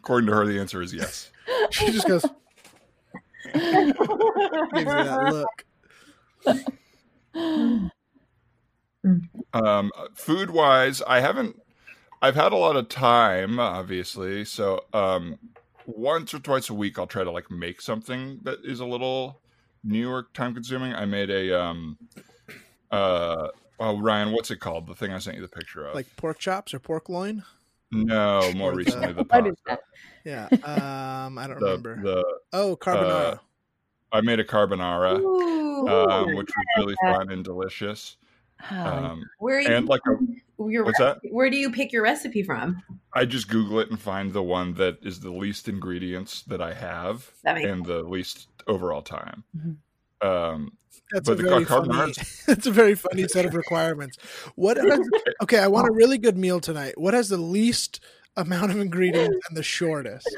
According to her, the answer is yes. She just goes, gives you that look. [laughs] Um, food wise, I haven't. I've had a lot of time, obviously. So, um, once or twice a week, I'll try to like make something that is a little new or time consuming. I made a um, uh, oh Ryan, what's it called? The thing I sent you the picture of. Like pork chops or pork loin? no, [laughs] more the- recently the [laughs] pasta. Yeah. Um, I don't The, remember. the oh, carbonara. uh, I made a carbonara, Ooh. um, which was really fun and delicious. Oh, Um, where you, and like a, your what's that? Where do you pick your recipe from? I just Google it and find the one that is the least ingredients that I have That makes and the least overall time. Mhm. Um, That's but a the very funny. carbonara- [laughs] That's a very funny set of requirements. What [laughs] has, okay? I want a really good meal tonight. What has the least amount of ingredients and the shortest?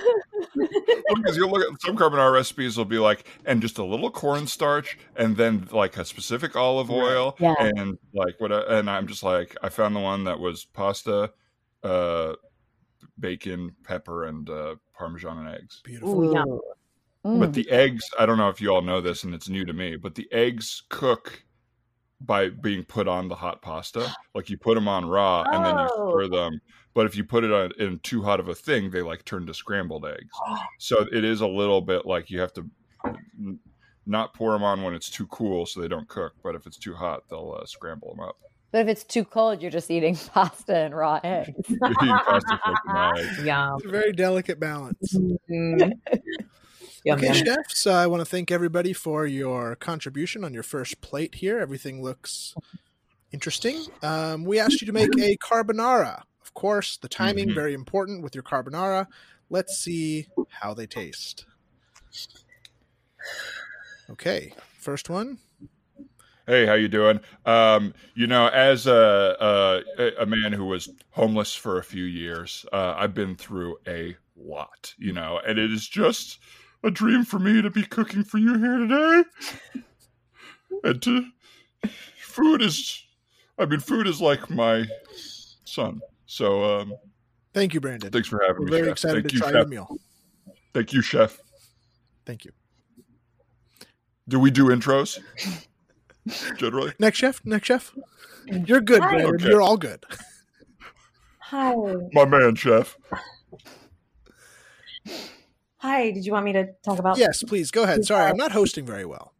Because you'll look at some carbonara recipes will be like, and just a little cornstarch, and then like a specific olive oil, Yeah. and like what? And I'm just like, I found the one that was pasta, uh, bacon, pepper, and uh, parmesan and eggs. Beautiful. Ooh, yum. Ooh. But Mm. the eggs, I don't know if you all know this, and it's new to me, but the eggs cook by being put on the hot pasta. Like you put them on raw, and then you Oh. stir them. But if you put it on, in too hot of a thing, they like turn to scrambled eggs. [gasps] So it is a little bit like you have to not pour them on when it's too cool, so they don't cook. But if it's too hot, they'll uh, scramble them up. But if it's too cold, you're just eating [laughs] pasta and raw [laughs] eggs. Pasta, cake, and eggs. [laughs] Yum. It's a very delicate balance. Mm. Yum, Okay, yum. chefs, uh, I want to thank everybody for your contribution on your first plate here. Everything looks interesting. Um, we asked you to make a carbonara. Of course, the timing Mhm. very important with your carbonara. Let's see how they taste. Okay, first one. Hey, how you doing? Um, you know, as a, a a man who was homeless for a few years, uh, I've been through a lot. You know, and it is just a dream for me to be cooking for you here today. And to food is, I mean, food is like my son. So, um, Thank you, Brandon. thanks for having We're me. very chef. excited Thank to you, try chef. your meal. Thank you, chef. Thank you. Do we do intros? Generally, [laughs] Next chef, next chef. You're good, Hi. Brandon. Okay. You're all good. Hi. my man, chef. Hi. Did you want me to talk about? Yes, please go ahead. Sorry, I'm not hosting very well.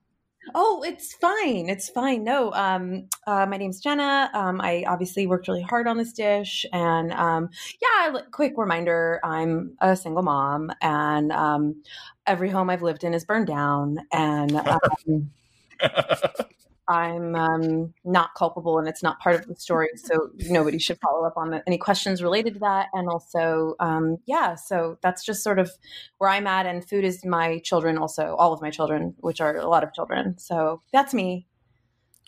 Oh, it's fine. It's fine. No, um, uh, my name's Jenna. Um, I obviously worked really hard on this dish, and um, yeah. Quick reminder: I'm a single mom, and um, every home I've lived in is burned down, and [laughs] um, [laughs] I'm um, not culpable, and it's not part of the story. So nobody should follow up on the, any questions related to that. And also, um, yeah. So that's just sort of where I'm at. And food is my children, also all of my children, which are a lot of children. So that's me.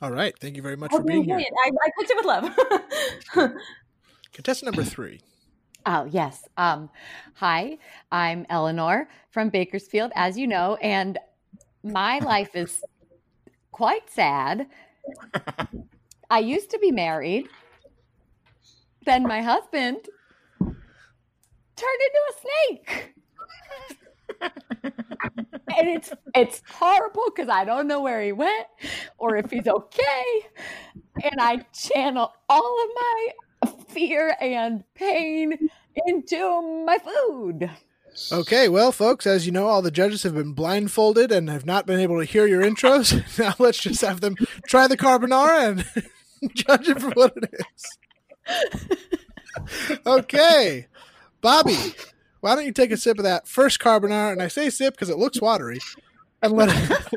All right. Thank you very much I, for being here. I, I cooked it with love. [laughs] Contestant number three. Oh, yes. Um, hi, I'm Eleanor from Bakersfield, as you know, and my life is quite sad. I used to be married. Then my husband turned into a snake. and it's it's horrible because I don't know where he went or if he's okay. And I channel all of my fear and pain into my food. Okay, well, folks, as you know, all the judges have been blindfolded and have not been able to hear your intros. [laughs] now let's just have them try the carbonara and [laughs] judge it for what it is. okay, Bobby, why don't you take a sip of that first carbonara? And I say sip because it looks watery, and let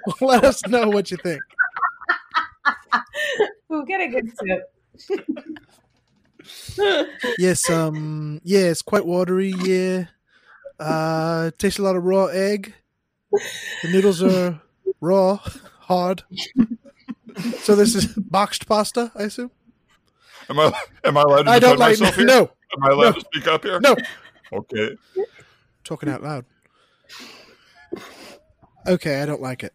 [laughs] let us know what you think. Ooh, get a good sip. Yes, um, yeah, it's quite watery. Yeah, uh, tastes a lot of raw egg. The noodles are raw, hard. So this is boxed pasta, I assume. Am I am I allowed to I don't like myself here? no, Am I allowed no. to speak up here? no. Okay. Talking out loud. Okay, I don't like it.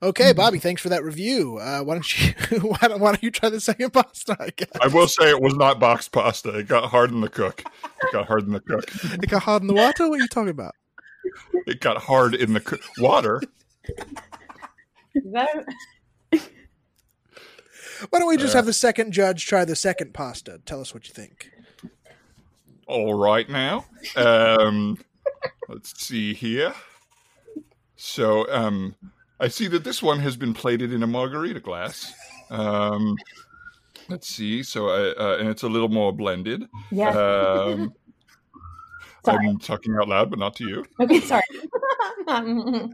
Okay, Bobby, thanks for that review. Uh, why don't you [laughs] why don't, why don't you try the second [laughs] pasta? I guess I will say it was not boxed pasta. It got hard in the cook. It got hard in the cook. [laughs] it got hot in the water. What are you talking about? It got hard in the cook. Water. That Why don't we just have the second judge try the second pasta? Tell us what you think. All right now. Um, let's see here. So um, I see that this one has been plated in a margarita glass. Um, let's see. So I, uh, and it's a little more blended. Yes. Um, [laughs] I'm talking out loud, but not to you. okay? Sorry. [laughs]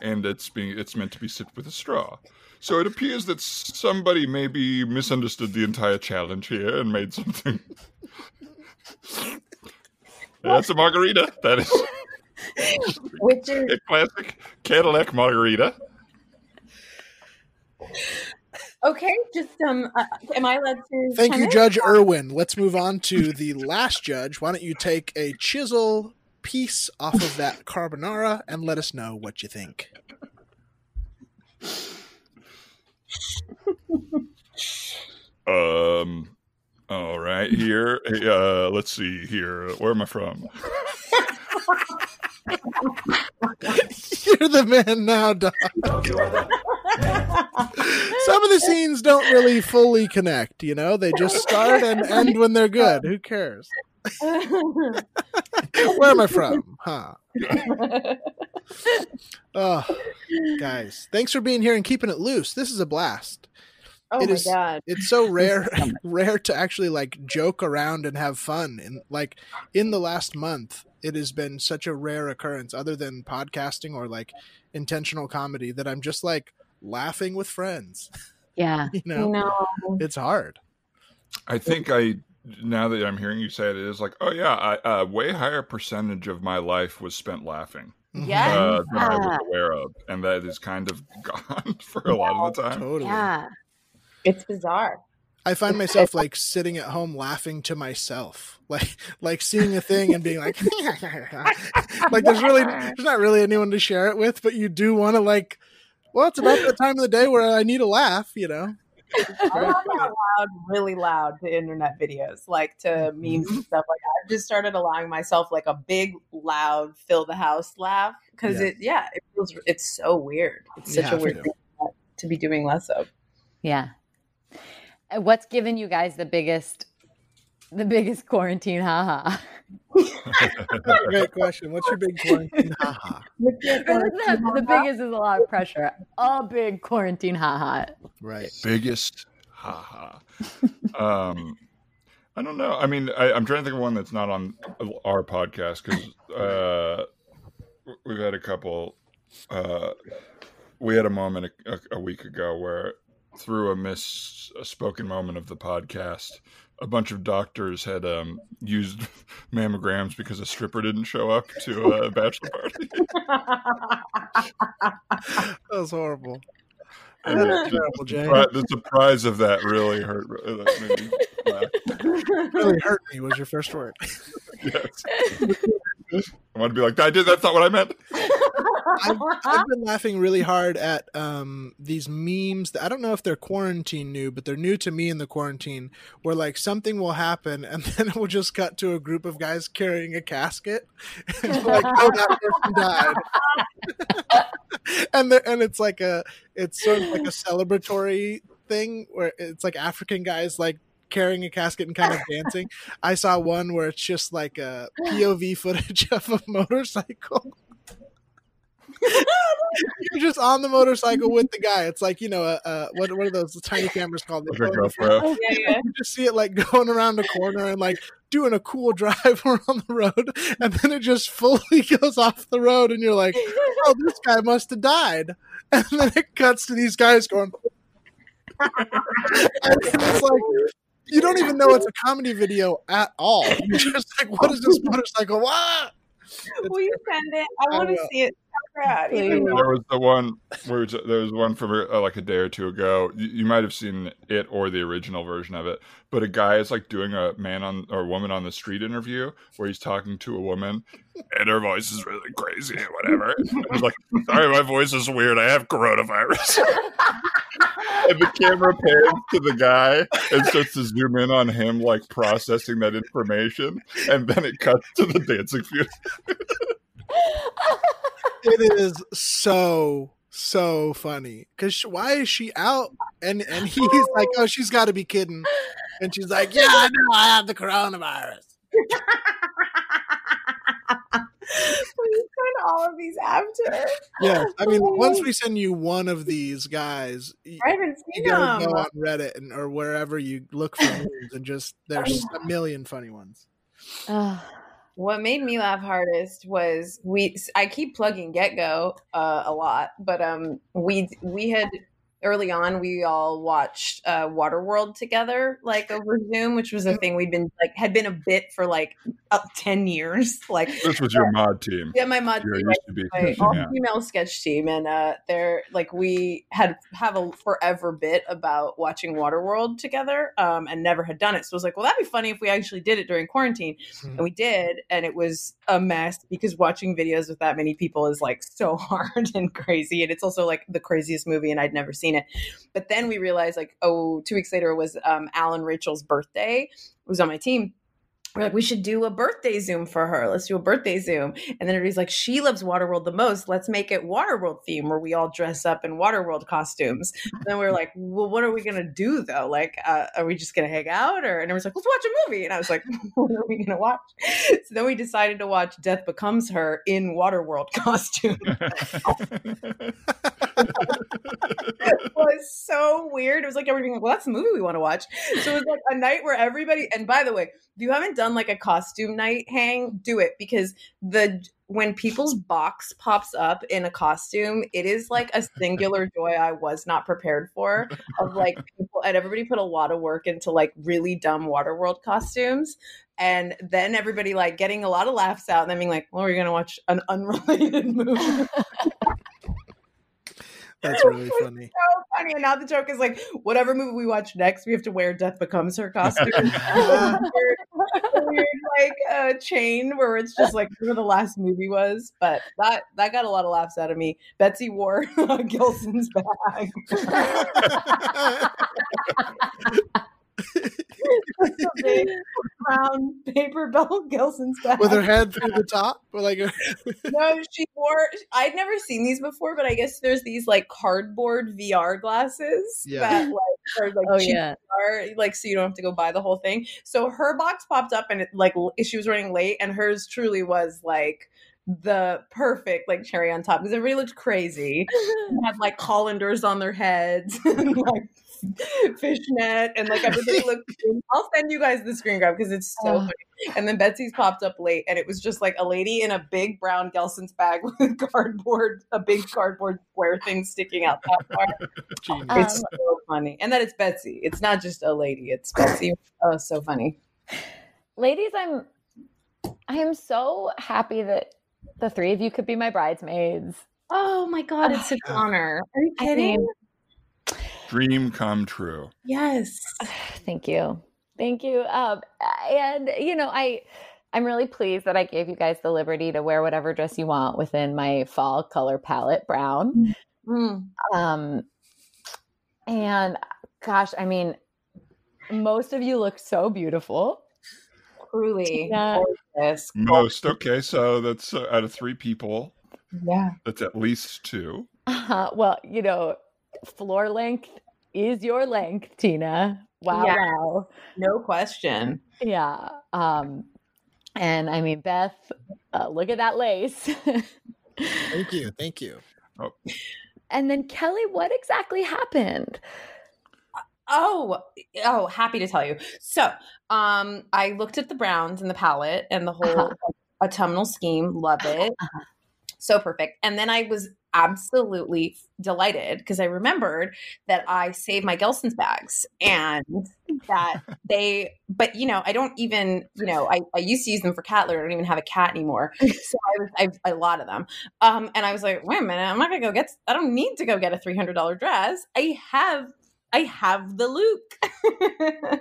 and it's being it's meant to be sipped with a straw. So it appears that somebody maybe misunderstood the entire challenge here and made something. [laughs] That's a margarita. That is [laughs] Which is a classic Cadillac margarita. okay. Just um, uh, am I allowed to? Thank you, in? Judge Irwin. Let's move on to the last judge. Why don't you take a chisel piece off of that carbonara and let us know what you think? [laughs] Um. All right, here. Uh, let's see here. Where am I from? [laughs] You're the man now, Doc. Dog, you are the Some of the scenes don't really fully connect, you know? They just start and end when they're good. Who cares? Where am I from? Huh. [laughs] Oh, guys, thanks for being here and keeping it loose. This is a blast. Oh It my is- god. It's so [laughs] rare, [laughs] rare to actually like joke around and have fun. And like in the last month, it has been such a rare occurrence, other than podcasting or like intentional comedy, that I'm just like laughing with friends. Yeah. [laughs] You know, No. it's hard. I think I now that I'm hearing you say it, it is like, oh yeah, I, a way higher percentage of my life was spent laughing. Yeah. uh, than I was aware of, and that is kind of gone for a lot of the time. Totally. Yeah. It's bizarre. I find myself like sitting at home laughing to myself, [laughs] like like seeing a thing and being like, [laughs] like there's really there's not really anyone to share it with, but you do want to like, well, it's about the time of the day where I need a laugh, you know. [laughs] I laugh out loud, really loud to internet videos, like to memes mm-hmm. and stuff. Like I've just started allowing myself like a big, loud, fill the house laugh because Yeah. it, yeah, it feels it's so weird. It's You such a weird thing to be doing less of. Yeah. Uh, What's given you guys the biggest the biggest quarantine haha? Great question. What's your big quarantine? Haha. [laughs] the, the biggest is a lot of pressure. A big quarantine haha. Right. biggest haha. [laughs] um, I don't know. I mean, I, I'm trying to think of one that's not on our podcast because uh, we've had a couple. Uh, we had a moment a, a, a week ago where, through a misspoken moment of the podcast, a bunch of doctors had um, used [laughs] mammograms because a stripper didn't show up to a [laughs] bachelor party. That was horrible. And That's the, terrible, Jay. surpri- the surprise of that really hurt. uh, That me. Really hurt me was your first word. [laughs] Yes. I want to be like, I did. That's not what I meant. I've, I've been [laughs] laughing really hard at um, these memes. That, I don't know if they're quarantine new, but they're new to me in the quarantine. Where like something will happen, and [laughs] then it will just cut to a group of guys carrying a casket, [laughs] and like, oh, that person died. and the, and it's like a it's sort of like a celebratory thing where it's like African guys like carrying a casket and kind of dancing. I saw one where it's just like a POV footage of a motorcycle. [laughs] You're just on the motorcycle with the guy. It's like you know, uh, uh what what are those tiny cameras called? Like a GoPro. [laughs] yeah, yeah. You just see it like [laughs] going around a corner and like doing a cool drive around the road, and then it just fully goes off the road, and you're like, "Oh, this guy must have died." And then it cuts to these guys going, and it's like you don't even know it's a comedy video at all. You're just like, "What is this motorcycle?" What? Will you send it? I want to see it so Even though- There was the one where was- there was one from uh, like a day or two ago. You, you might have seen it or the original version of it. But a guy is like doing a man on or woman on the street interview where he's talking to a woman, and her voice is really crazy and whatever. And he's like, "Sorry, my voice is weird. I have coronavirus." [laughs] and the camera pans to the guy and starts to zoom in on him, like processing that information, and then it cuts to the dancing field. [laughs] It is so so funny because why is she out and and he's like oh she's got to be kidding and she's like yeah i know i have the coronavirus [laughs] you send all of these after? yeah i mean once we [laughs] send you one of these guys you, I haven't seen gotta them. go on reddit and or wherever you look for and just there's [laughs] a million funny ones Ugh. What made me laugh hardest was we. I keep plugging Get Go uh, a lot, but um, we we had early on we all watched uh, Waterworld together, like over Zoom, which was a thing we'd been like had been a bit for like up ten years. [laughs] Like This was your mod team. yeah, my mod Your team, used to be. my all Yeah. female sketch team and uh they're like we had have a forever bit about watching Waterworld together um and never had done it so I was like well that'd be funny if we actually did it during quarantine and we did and it was a mess because watching videos with that many people is like so [laughs] hard and crazy and it's also like the craziest movie and I'd never seen it. But then we realized like oh two weeks later was um Alan Rachel's birthday. It was on my team we're like, we should do a birthday Zoom for her. Let's do a birthday Zoom. And then everybody's like, she loves Waterworld the most. Let's make it Waterworld theme where we all dress up in Waterworld costumes. And then we are like, well, what are we going to do though? Like, uh, are we just going to hang out? Or, and everyone's like, let's watch a movie. And I was like, [laughs] what are we going to watch? So then we decided to watch Death Becomes Her in Waterworld [laughs] costume. it was so weird. It was like everybody like, well, that's the movie we want to watch. So it was like a night where everybody, and by the way, if you haven't done like a costume night hang, do it because the when people's box pops up in a costume, it is like a singular [laughs] joy I was not prepared for. Of like people and everybody put a lot of work into like really dumb Waterworld costumes. And then everybody like getting a lot of laughs out and then being like, well, we're gonna watch an unrelated [laughs] movie. that's really [laughs] funny so funny. And now the joke is like, whatever movie we watch next, we have to wear Death Becomes Her costume. Weird, like uh, chain where it's just like where the last movie was. But that that got a lot of laughs out of me. Betsy wore [laughs] Gelson's bag. Big [laughs] brown paper bell Gelson's bag. with her head through the top or like [laughs] no, she wore. I'd never seen these before, but I guess there's these like cardboard VR glasses Yeah. that like like Oh yeah. Like so you don't have to go buy the whole thing. So her box popped up and it like she was running late, and hers truly was like the perfect like cherry on top because everybody looked crazy. [laughs] Had like colanders on their heads [laughs] and like [laughs] fishnet and like everybody looked [laughs] I'll send you guys the screen grab because it's so Oh. funny. And then Betsy's popped up late and it was just like a lady in a big brown Gelson's bag [laughs] with cardboard, a big cardboard square thing sticking out that far. genius. Um, It's so funny. And that it's Betsy. It's not just a lady, it's Betsy. Oh, so funny. ladies i'm i am so happy that the three of you could be my bridesmaids Oh my god, it's [sighs] an honor. Are you I kidding? mean- Dream come true. yes. [sighs] thank you thank you um and you know i I'm really pleased that I gave you guys the liberty to wear whatever dress you want within my fall color palette, brown. Mm. Um, and gosh, I mean, most of you look so beautiful. Truly Yeah. gorgeous. Most okay, so that's uh, out of three people. Yeah. That's at least two. Uh-huh. well, you know, floor length is your length, Tina. Wow, Yeah. wow. No question. Yeah. Um, and I mean, Beth, uh, look at that lace. Thank you. Thank you. and then Kelly, what exactly happened? Oh, oh, happy to tell you. So, um, I looked at the browns and the palette and the whole Uh-huh. autumnal scheme. Love it. So perfect. And then I was absolutely delighted because I remembered that I saved my Gelson's bags and that they, but you know, I don't even, you know, I, I used to use them for cat litter. I don't even have a cat anymore. [laughs] So I was, I have a lot of them. Um, and I was like, wait a minute, I'm not gonna go get, I don't need to go get a $300 dress. I have, I have the look. [laughs]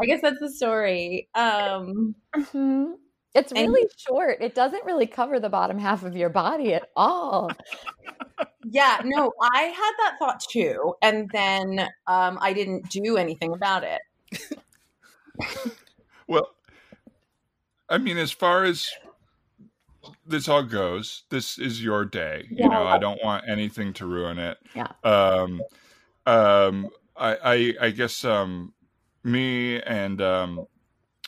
I guess that's the story. Um, Mhm. It's And- really short. It doesn't really cover the bottom half of your body at all. yeah, no, I had that thought too, and then um, I didn't do anything about it. Well, I mean, as far as this all goes, this is your day. You know, I don't want anything to ruin it. Yeah. Um, um, I, I, I guess, um, me and, um,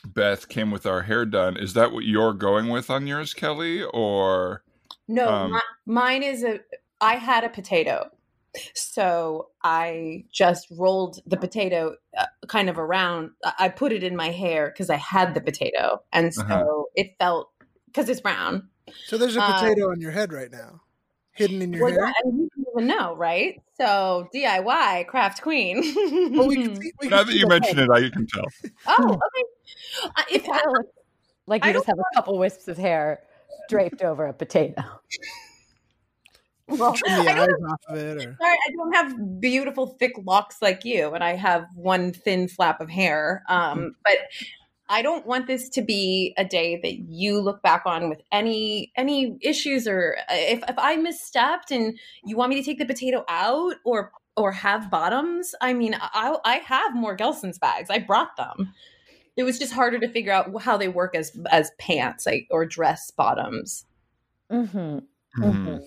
Beth came with our hair done. Is that what you're going with on yours, Kelly? Or No, Um, mi- mine is a. I had a potato, so I just rolled the potato uh, kind of around. I- I put it in my hair because I had the potato, and so Uh-huh. it felt because it's brown. So there's a Uh, potato on your head right now, hidden in your Well, hair. yeah, and you don't know, right? So DIY craft queen. [laughs] Well, we can see, we now that you the mention it, I can tell. oh, okay. [laughs] Uh, if It kinda looks like I you just have a couple wisps of hair draped over a potato. [laughs] well, trim the I don't eyes off of it, or Sorry, I don't have beautiful thick locks like you, and I have one thin flap of hair. Um, but I don't want this to be a day that you look back on with any any issues, or uh, if if I misstepped and you want me to take the potato out or or have bottoms. I mean, I I have more Gelson's bags. I brought them. It was just harder to figure out how they work as as pants like or dress bottoms. hmm Mhm.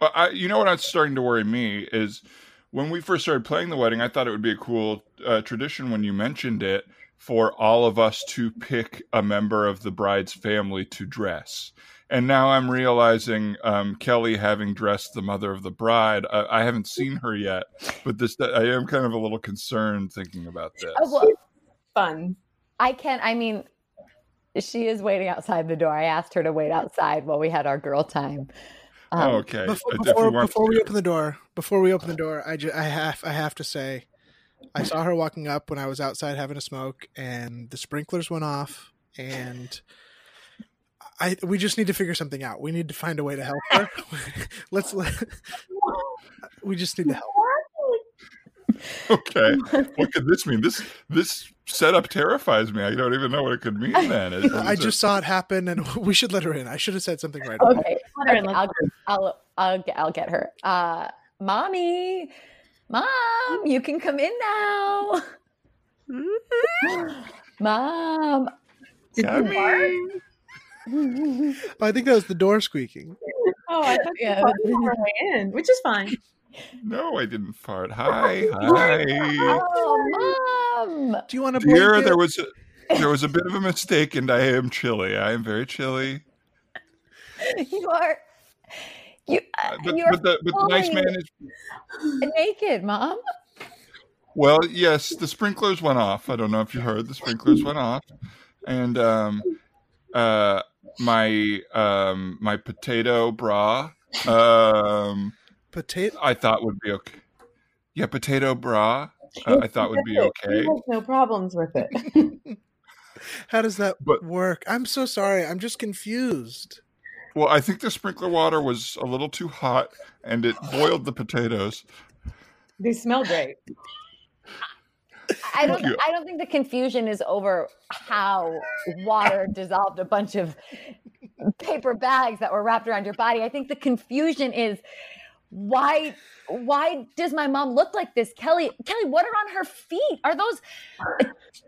Well, I, you know what I'm starting to worry me is when we first started playing the wedding, I thought it would be a cool uh, tradition when you mentioned it for all of us to pick a member of the bride's family to dress. And now I'm realizing um, Kelly having dressed the mother of the bride. I, I haven't seen her yet, but this I am kind of a little concerned thinking about this. Oh, well, Fun. I can't. I mean, she is waiting outside the door. I asked her to wait outside while we had our girl time. Um, Oh, okay. before, we before, before we open the door, before we open the door, I ju- I have I have to say, I saw her walking up when I was outside having a smoke, and the sprinklers went off, and I we just need to figure something out. We need to find a way to help her. [laughs] Let's let. We just need to help. [laughs] okay. What could this mean? This this setup terrifies me. I don't even know what it could mean. Then Is- I is it- just saw it happen, and [laughs] we should let her in. I should have said something right. away. Okay, Let her in, okay, let's I'll, I'll, I'll, I'll get her. Uh, mommy, mom, you can come in now. [laughs] Mom. Gabby. I think that was the door squeaking. Oh, I thought Yeah. you were way in, which is fine. No, I didn't fart. Hi, [laughs] hi. Oh, mom. Do you want to Dear, there was a, there was a bit of a mistake, and I am chilly. I am very chilly. [laughs] You are. You, uh, Uh, But you are but the but the nice man is [laughs] naked, mom. well. Yes, the sprinklers went off. I don't know if you heard. The sprinklers went off, and um, uh, my um, my potato bra. Um, potato? I thought would be okay. Yeah, potato bra. Uh, I thought would be He okay. has no problems with it. [laughs] How does that But- work? I'm so sorry. I'm just confused. Well, I think the sprinkler water was a little too hot, and it boiled the potatoes. they smell great. I don't. I don't think the confusion is over how water dissolved a bunch of paper bags that were wrapped around your body. I think the confusion is why. Why does my mom look like this, Kelly? Kelly, what are on her feet? Are those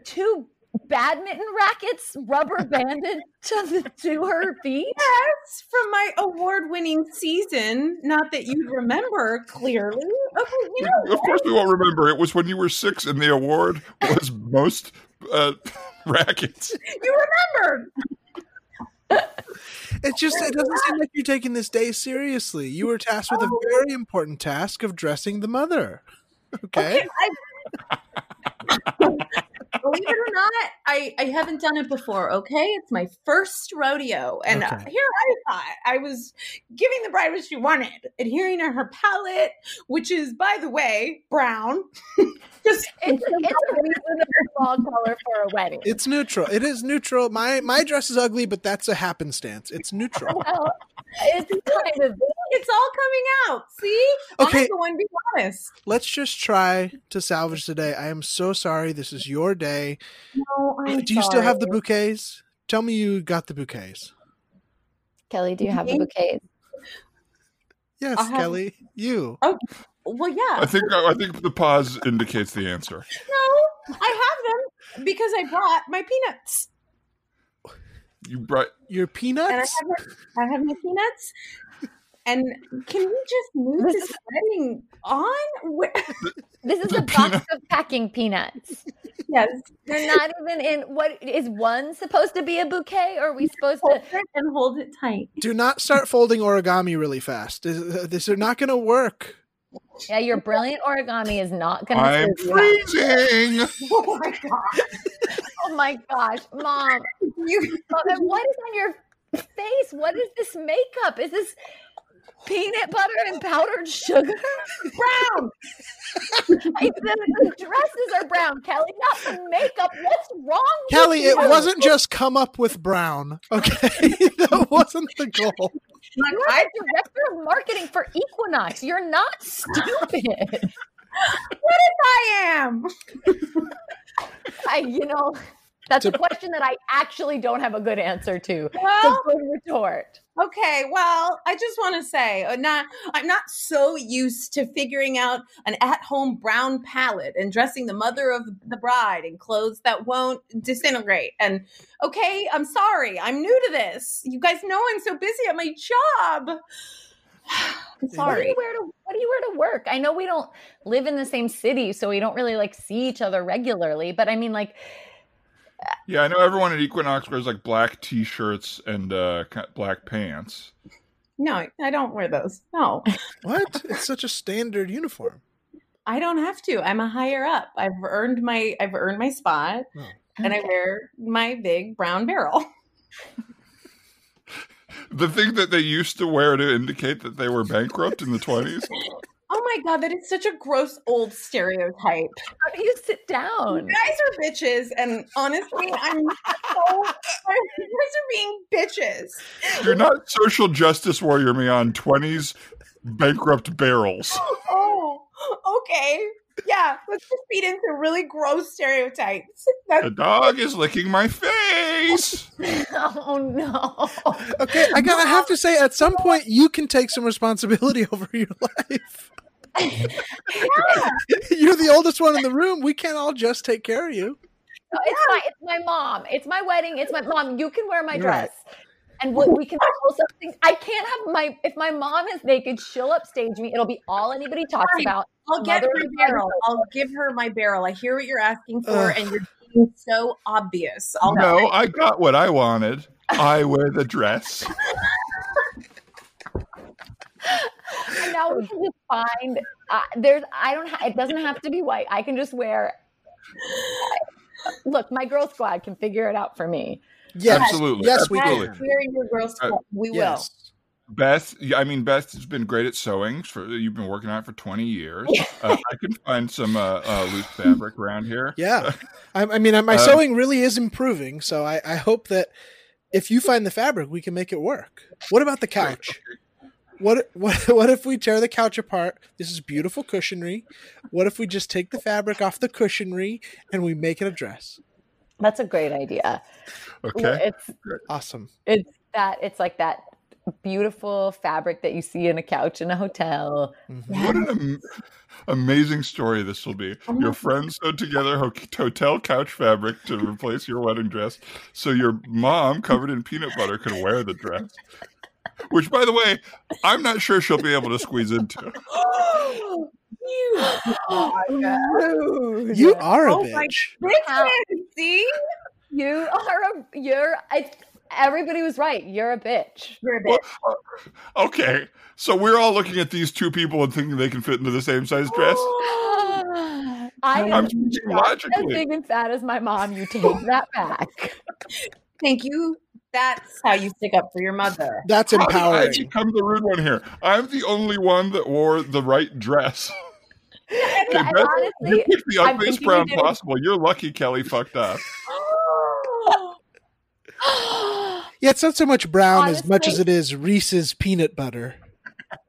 two badminton rackets rubber [laughs] banded to the, to her feet? Yes, from my award-winning season. Not that you'd remember clearly. Okay, you know Of course, we won't remember. It was when you were six, and the award was [laughs] most uh, [laughs] rackets. you remembered. It just it doesn't seem like you're taking this day seriously. You were tasked with a very important task of dressing the mother. Okay. I, believe it or not, I, I haven't done it before. Okay, it's my first rodeo, and uh, Okay. here I thought I was giving the bride what she wanted, adhering to her palette, which is, by the way, brown. [laughs] Just It's, it's a reasonable fall color for a wedding. It's neutral. It is neutral. My my dress is ugly, but that's a happenstance. It's neutral. [laughs] Well, it's kind of it's all coming out. See, Okay. I'm the one being honest. Let's just try to salvage today. I am so sorry. This is your day. No, oh, I'm Do you still have the bouquets? Tell me you got the bouquets. Kelly. Do you have the bouquets? Yes, have- Kelly. You. Oh, well, yeah. I think I think the pause indicates the answer. No, I have them because I brought my peanuts. You brought Your and I peanuts? have my, I have my peanuts. And can we just move This this is- wedding on? Where, [laughs] This is a box of packing peanuts. yes, They're not even in. What is one supposed to be a bouquet? Or are we supposed hold to? it and hold it tight. Do not start folding origami really fast. This, uh, this is not going to work. Yeah, your brilliant origami is not going to. I'm to. serve freezing. [laughs] Oh my god! Oh my gosh, mom! You, Mom, and what is on your face? What is this makeup? Is this peanut butter and powdered sugar? brown. [laughs] I, the, the dresses are brown, Kelly, not the makeup. What's wrong with Kelly, you? it wasn't just come up with brown. Okay. [laughs] that wasn't the goal. Like, You're I, the director of marketing for Equinox. You're not stupid. [laughs] what if I am? I, you know, that's a [laughs] question that I actually don't have a good answer to. Well, good retort. okay. Well, I just want to say, uh, not I'm not so used to figuring out an at-home brown palette and dressing the mother of the bride in clothes that won't disintegrate. And okay, I'm sorry, I'm new to this. You guys know I'm so busy at my job. [sighs] I'm What do sorry. you wear to What do you wear to work? I know we don't live in the same city, so we don't really like see each other regularly. But I mean, like, Yeah, I know everyone at Equinox wears like black t-shirts and uh, black pants. No, I don't wear those. No, What? It's such a standard uniform. I don't have to. I'm a higher up. I've earned my I've earned my spot, Oh. and I wear my big brown barrel. [laughs] The thing that they used to wear to indicate that they were bankrupt in the twenties. [laughs] Oh my god, that is such a gross old stereotype. how do you sit down? You guys are bitches, and honestly, I'm so. [laughs] You guys are being bitches. You're not social justice warrior me on twenties bankrupt barrels. Oh, oh okay. Yeah, let's just feed into really gross stereotypes. [laughs] That's The dog is licking my face. [laughs] oh no! Okay, I got. I have to say, at some point, you can take some responsibility [laughs] over your life. You're the oldest one in the room. We can't all just take care of you. No, it's my it's my mom. It's my wedding. It's my mom. You can wear my Right. Dress. And what we can pull something. I can't have my if my mom is naked, she'll upstage me. It'll be all anybody talks Fine. about. I'll get Mother my barrel. God. I'll give her my barrel. I hear what you're asking for, Ugh. and you're being so obvious. I'll No, I got what I wanted. I wear the dress. [laughs] And now we can just find. Uh, there's. I don't. Ha- it doesn't have to be white. I can just wear. Look, my girl squad can figure it out for me. Yes, Absolutely, Yes, we absolutely. can. We're your girls. Uh, we will. Yes. Beth, I mean, Beth has been great at sewing. For you've been working on it for twenty years. Uh, I can find some uh, uh, loose fabric around here. Yeah. I, I mean, my Um, sewing really is improving. So I, I hope that if you find the fabric, we can make it work. What about the couch? What what [laughs] what if we tear the couch apart? This is beautiful cushionry. What if we just take the fabric off the cushionry and we make it a dress? That's a great idea. Okay. It's Awesome. it's that it's like that beautiful fabric that you see in a couch in a hotel. Mhm. What an am- amazing story this will be. Your friends sewed together ho- hotel couch fabric to replace your wedding dress so your mom, covered in peanut butter, could wear the dress. Which, by the way, I'm not sure she'll be able to squeeze into. [gasps] you, [gasps] Rude. You are a Oh bitch. bitches, see? You are a you're I everybody was right. You're a bitch. You're a bitch. Uh, okay, so we're all looking at these two people and thinking they can fit into the same size dress. [gasps] I I'm am thinking not as big and fat as my mom. You take [laughs] that back. Thank you. That's how you stick up for your mother. That's How did I empowering. become the rude one here? I'm the only one that wore the right dress. [laughs] Yeah, Okay, and Beth, honestly, you picked the I'm ugliest thinking you brown did- possible. You're lucky Kelly fucked up. [gasps] Yeah, it's not so much brown as much as it is Reese's peanut butter.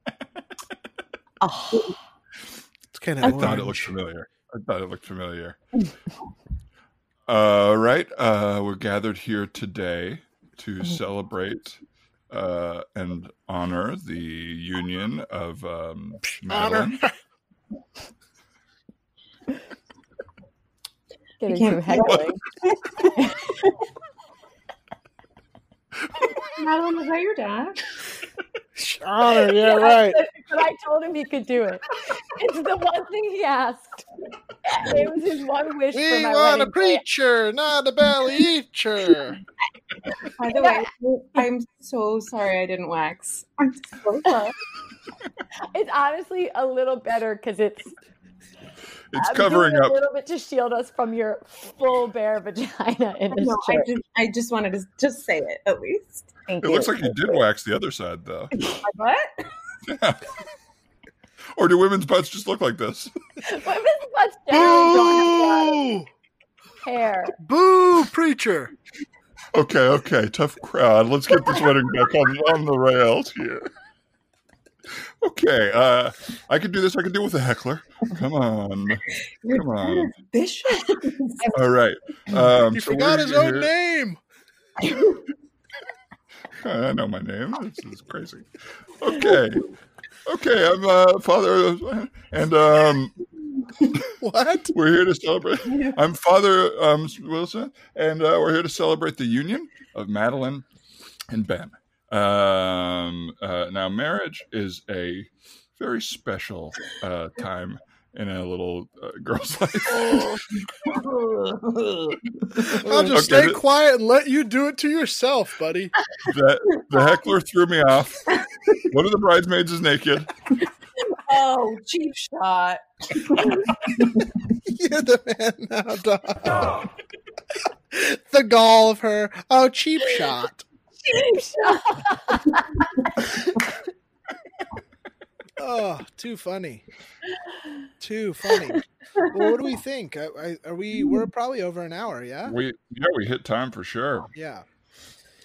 [laughs] oh, It's kind of I thought it looked familiar. I thought it looked familiar. All right. Uh, we're gathered here today to celebrate uh, and honor the union of um, honor. Madeline. getting can't- too heckling. Madeline, was that your dad? honor. Yeah, right. But I told him he could do it. It's the one thing he asked. It was his one wish for We my want a wedding day. preacher, not a belly eater. By the way, I'm so sorry I didn't wax. I'm [laughs] so sorry. It's honestly a little better because it's It's I'm covering doing up. a little bit to shield us from your full bare vagina in this No, I just, I just wanted to just say it at least. Thank It you. looks like you did wax the other side, though. [laughs] What? Yeah. Or do women's butts just look like this? [laughs] Women's butts [laughs] generally don't have Boo! hair. Boo, preacher. Okay, okay, tough crowd. Let's get this wedding back on, on the rails here. Okay, uh, I could do this. I could do it with a heckler. Come on, come on. Bishop. All right. [laughs] Um, He so forgot his own here- name. [laughs] I know my name. This is crazy. Okay, okay. I'm uh, father, and um, [laughs] What? we're here to celebrate. I'm Father um, Wilson, and uh, we're here to celebrate the union of Madeline and Ben. Um, uh, now, marriage is a very special uh, time in a little uh, girl's [laughs] life. [laughs] I'll just Okay, stay th- quiet and let you do it to yourself, buddy. the, the heckler threw me off. One of the bridesmaids is naked. oh, cheap shot. [laughs] You're the man now, dog. the gall of her. Oh, cheap shot. [laughs] Oh, too funny. Too funny. Well, what do we think? I, I, are we? We're probably over an hour. Yeah. We yeah, we hit time for sure. Yeah.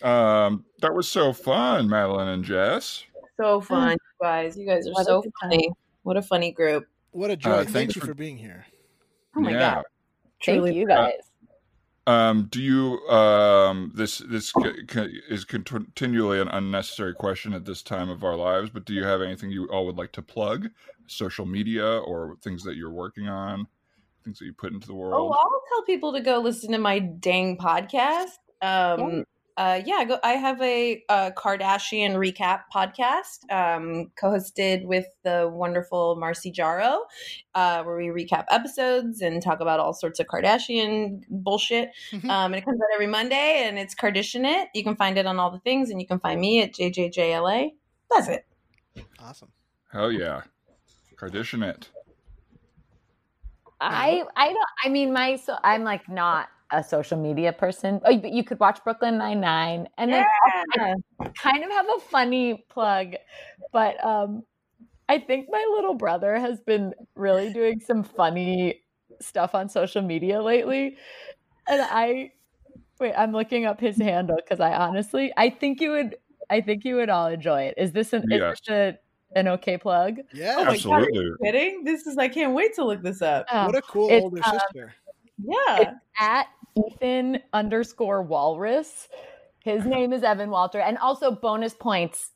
Um, that was so fun, Madeline and Jess. So fun, you guys. You guys are What so good time. funny. What a funny group. What a joy. Uh, Thank thanks you for- for being here. Oh my yeah. god. Thank Truly you uh, guys. Um, do you um this this c- c- is continually an unnecessary question at this time of our lives, but do you have anything you all would like to plug, social media or things that you're working on, things that you put into the world? Oh. I'll tell people to go listen to my dang podcast. Um, uh, yeah, go, I have a, a Kardashian recap podcast, um, co-hosted with the wonderful Marcy Jarro, uh, where we recap episodes and talk about all sorts of Kardashian bullshit. Mhm. Um, and it comes out every Monday, and it's Kardashian It. You can find it on all the things, and you can find me at JJJLA. That's it. Awesome. Hell yeah, Kardashian it. I I don't. I mean, my so I'm like not a social media person. Oh, but you could watch Brooklyn Nine Nine, and then kind of have a funny plug, but um, I think my little brother has been really doing some funny stuff on social media lately, and I wait. I'm looking up his handle because I honestly I think you would I think you would all enjoy it. Is this an is this a, an okay plug? Yeah. Oh my God, are Absolutely. you kidding? This is I can't wait to look this up. Oh, what a cool older um, sister. Yeah. at Ethan underscore Walrus. His name is Evan Walter, and also bonus points.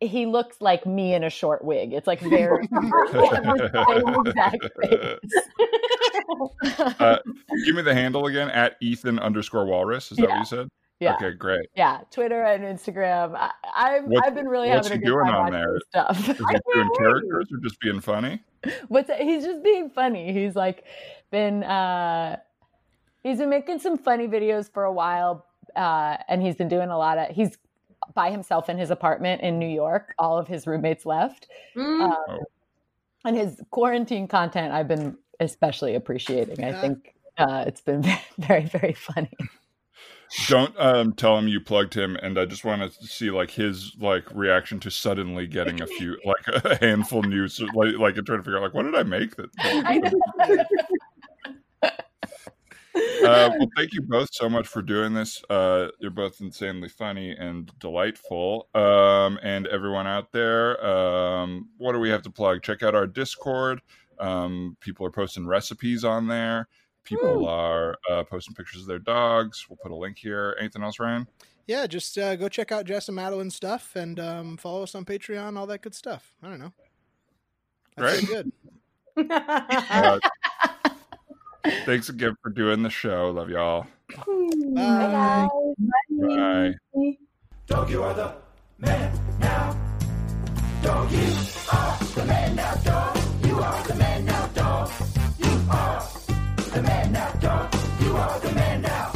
He looks like me in a short wig. It's like very [laughs] [laughs] same exact [laughs] uh, give me the handle again at Ethan underscore Walrus. Is that what you said? yeah, Okay, great. yeah. Twitter and Instagram. I, I've What- I've been really what's having a good doing time on watching there? stuff. Is he doing characters or just being funny? What's he's just being funny. He's like been uh he's been making some funny videos for a while uh and he's been doing a lot of he's by himself in his apartment in New York. All of his roommates left. Mm. Um, Oh. and his quarantine content I've been especially appreciating. I think uh it's been [laughs] very very funny. Don't um, tell him you plugged him, and I just want to see like his like reaction to suddenly getting a few [laughs] like a handful news, like like and trying to figure out like what did I make that. [laughs] I know. Uh, well, thank you both so much for doing this. Uh, you're both insanely funny and delightful. Um, and everyone out there, um, what do we have to plug? Check out our Discord. Um, people are posting recipes on there. People are uh, posting pictures of their dogs. We'll put a link here. Anything else, Ryan? Yeah, just uh, go check out Jess and Madeline stuff and um, follow us on Patreon, all that good stuff. I don't know. That's Great. good. [laughs] Thanks again for doing the show. Love y'all. Bye. Bye. Bye. Dog, you are the man now. Dog, you are the man now. Dog, you are the man now. Dog, you are the man now. Dog, you are the man now.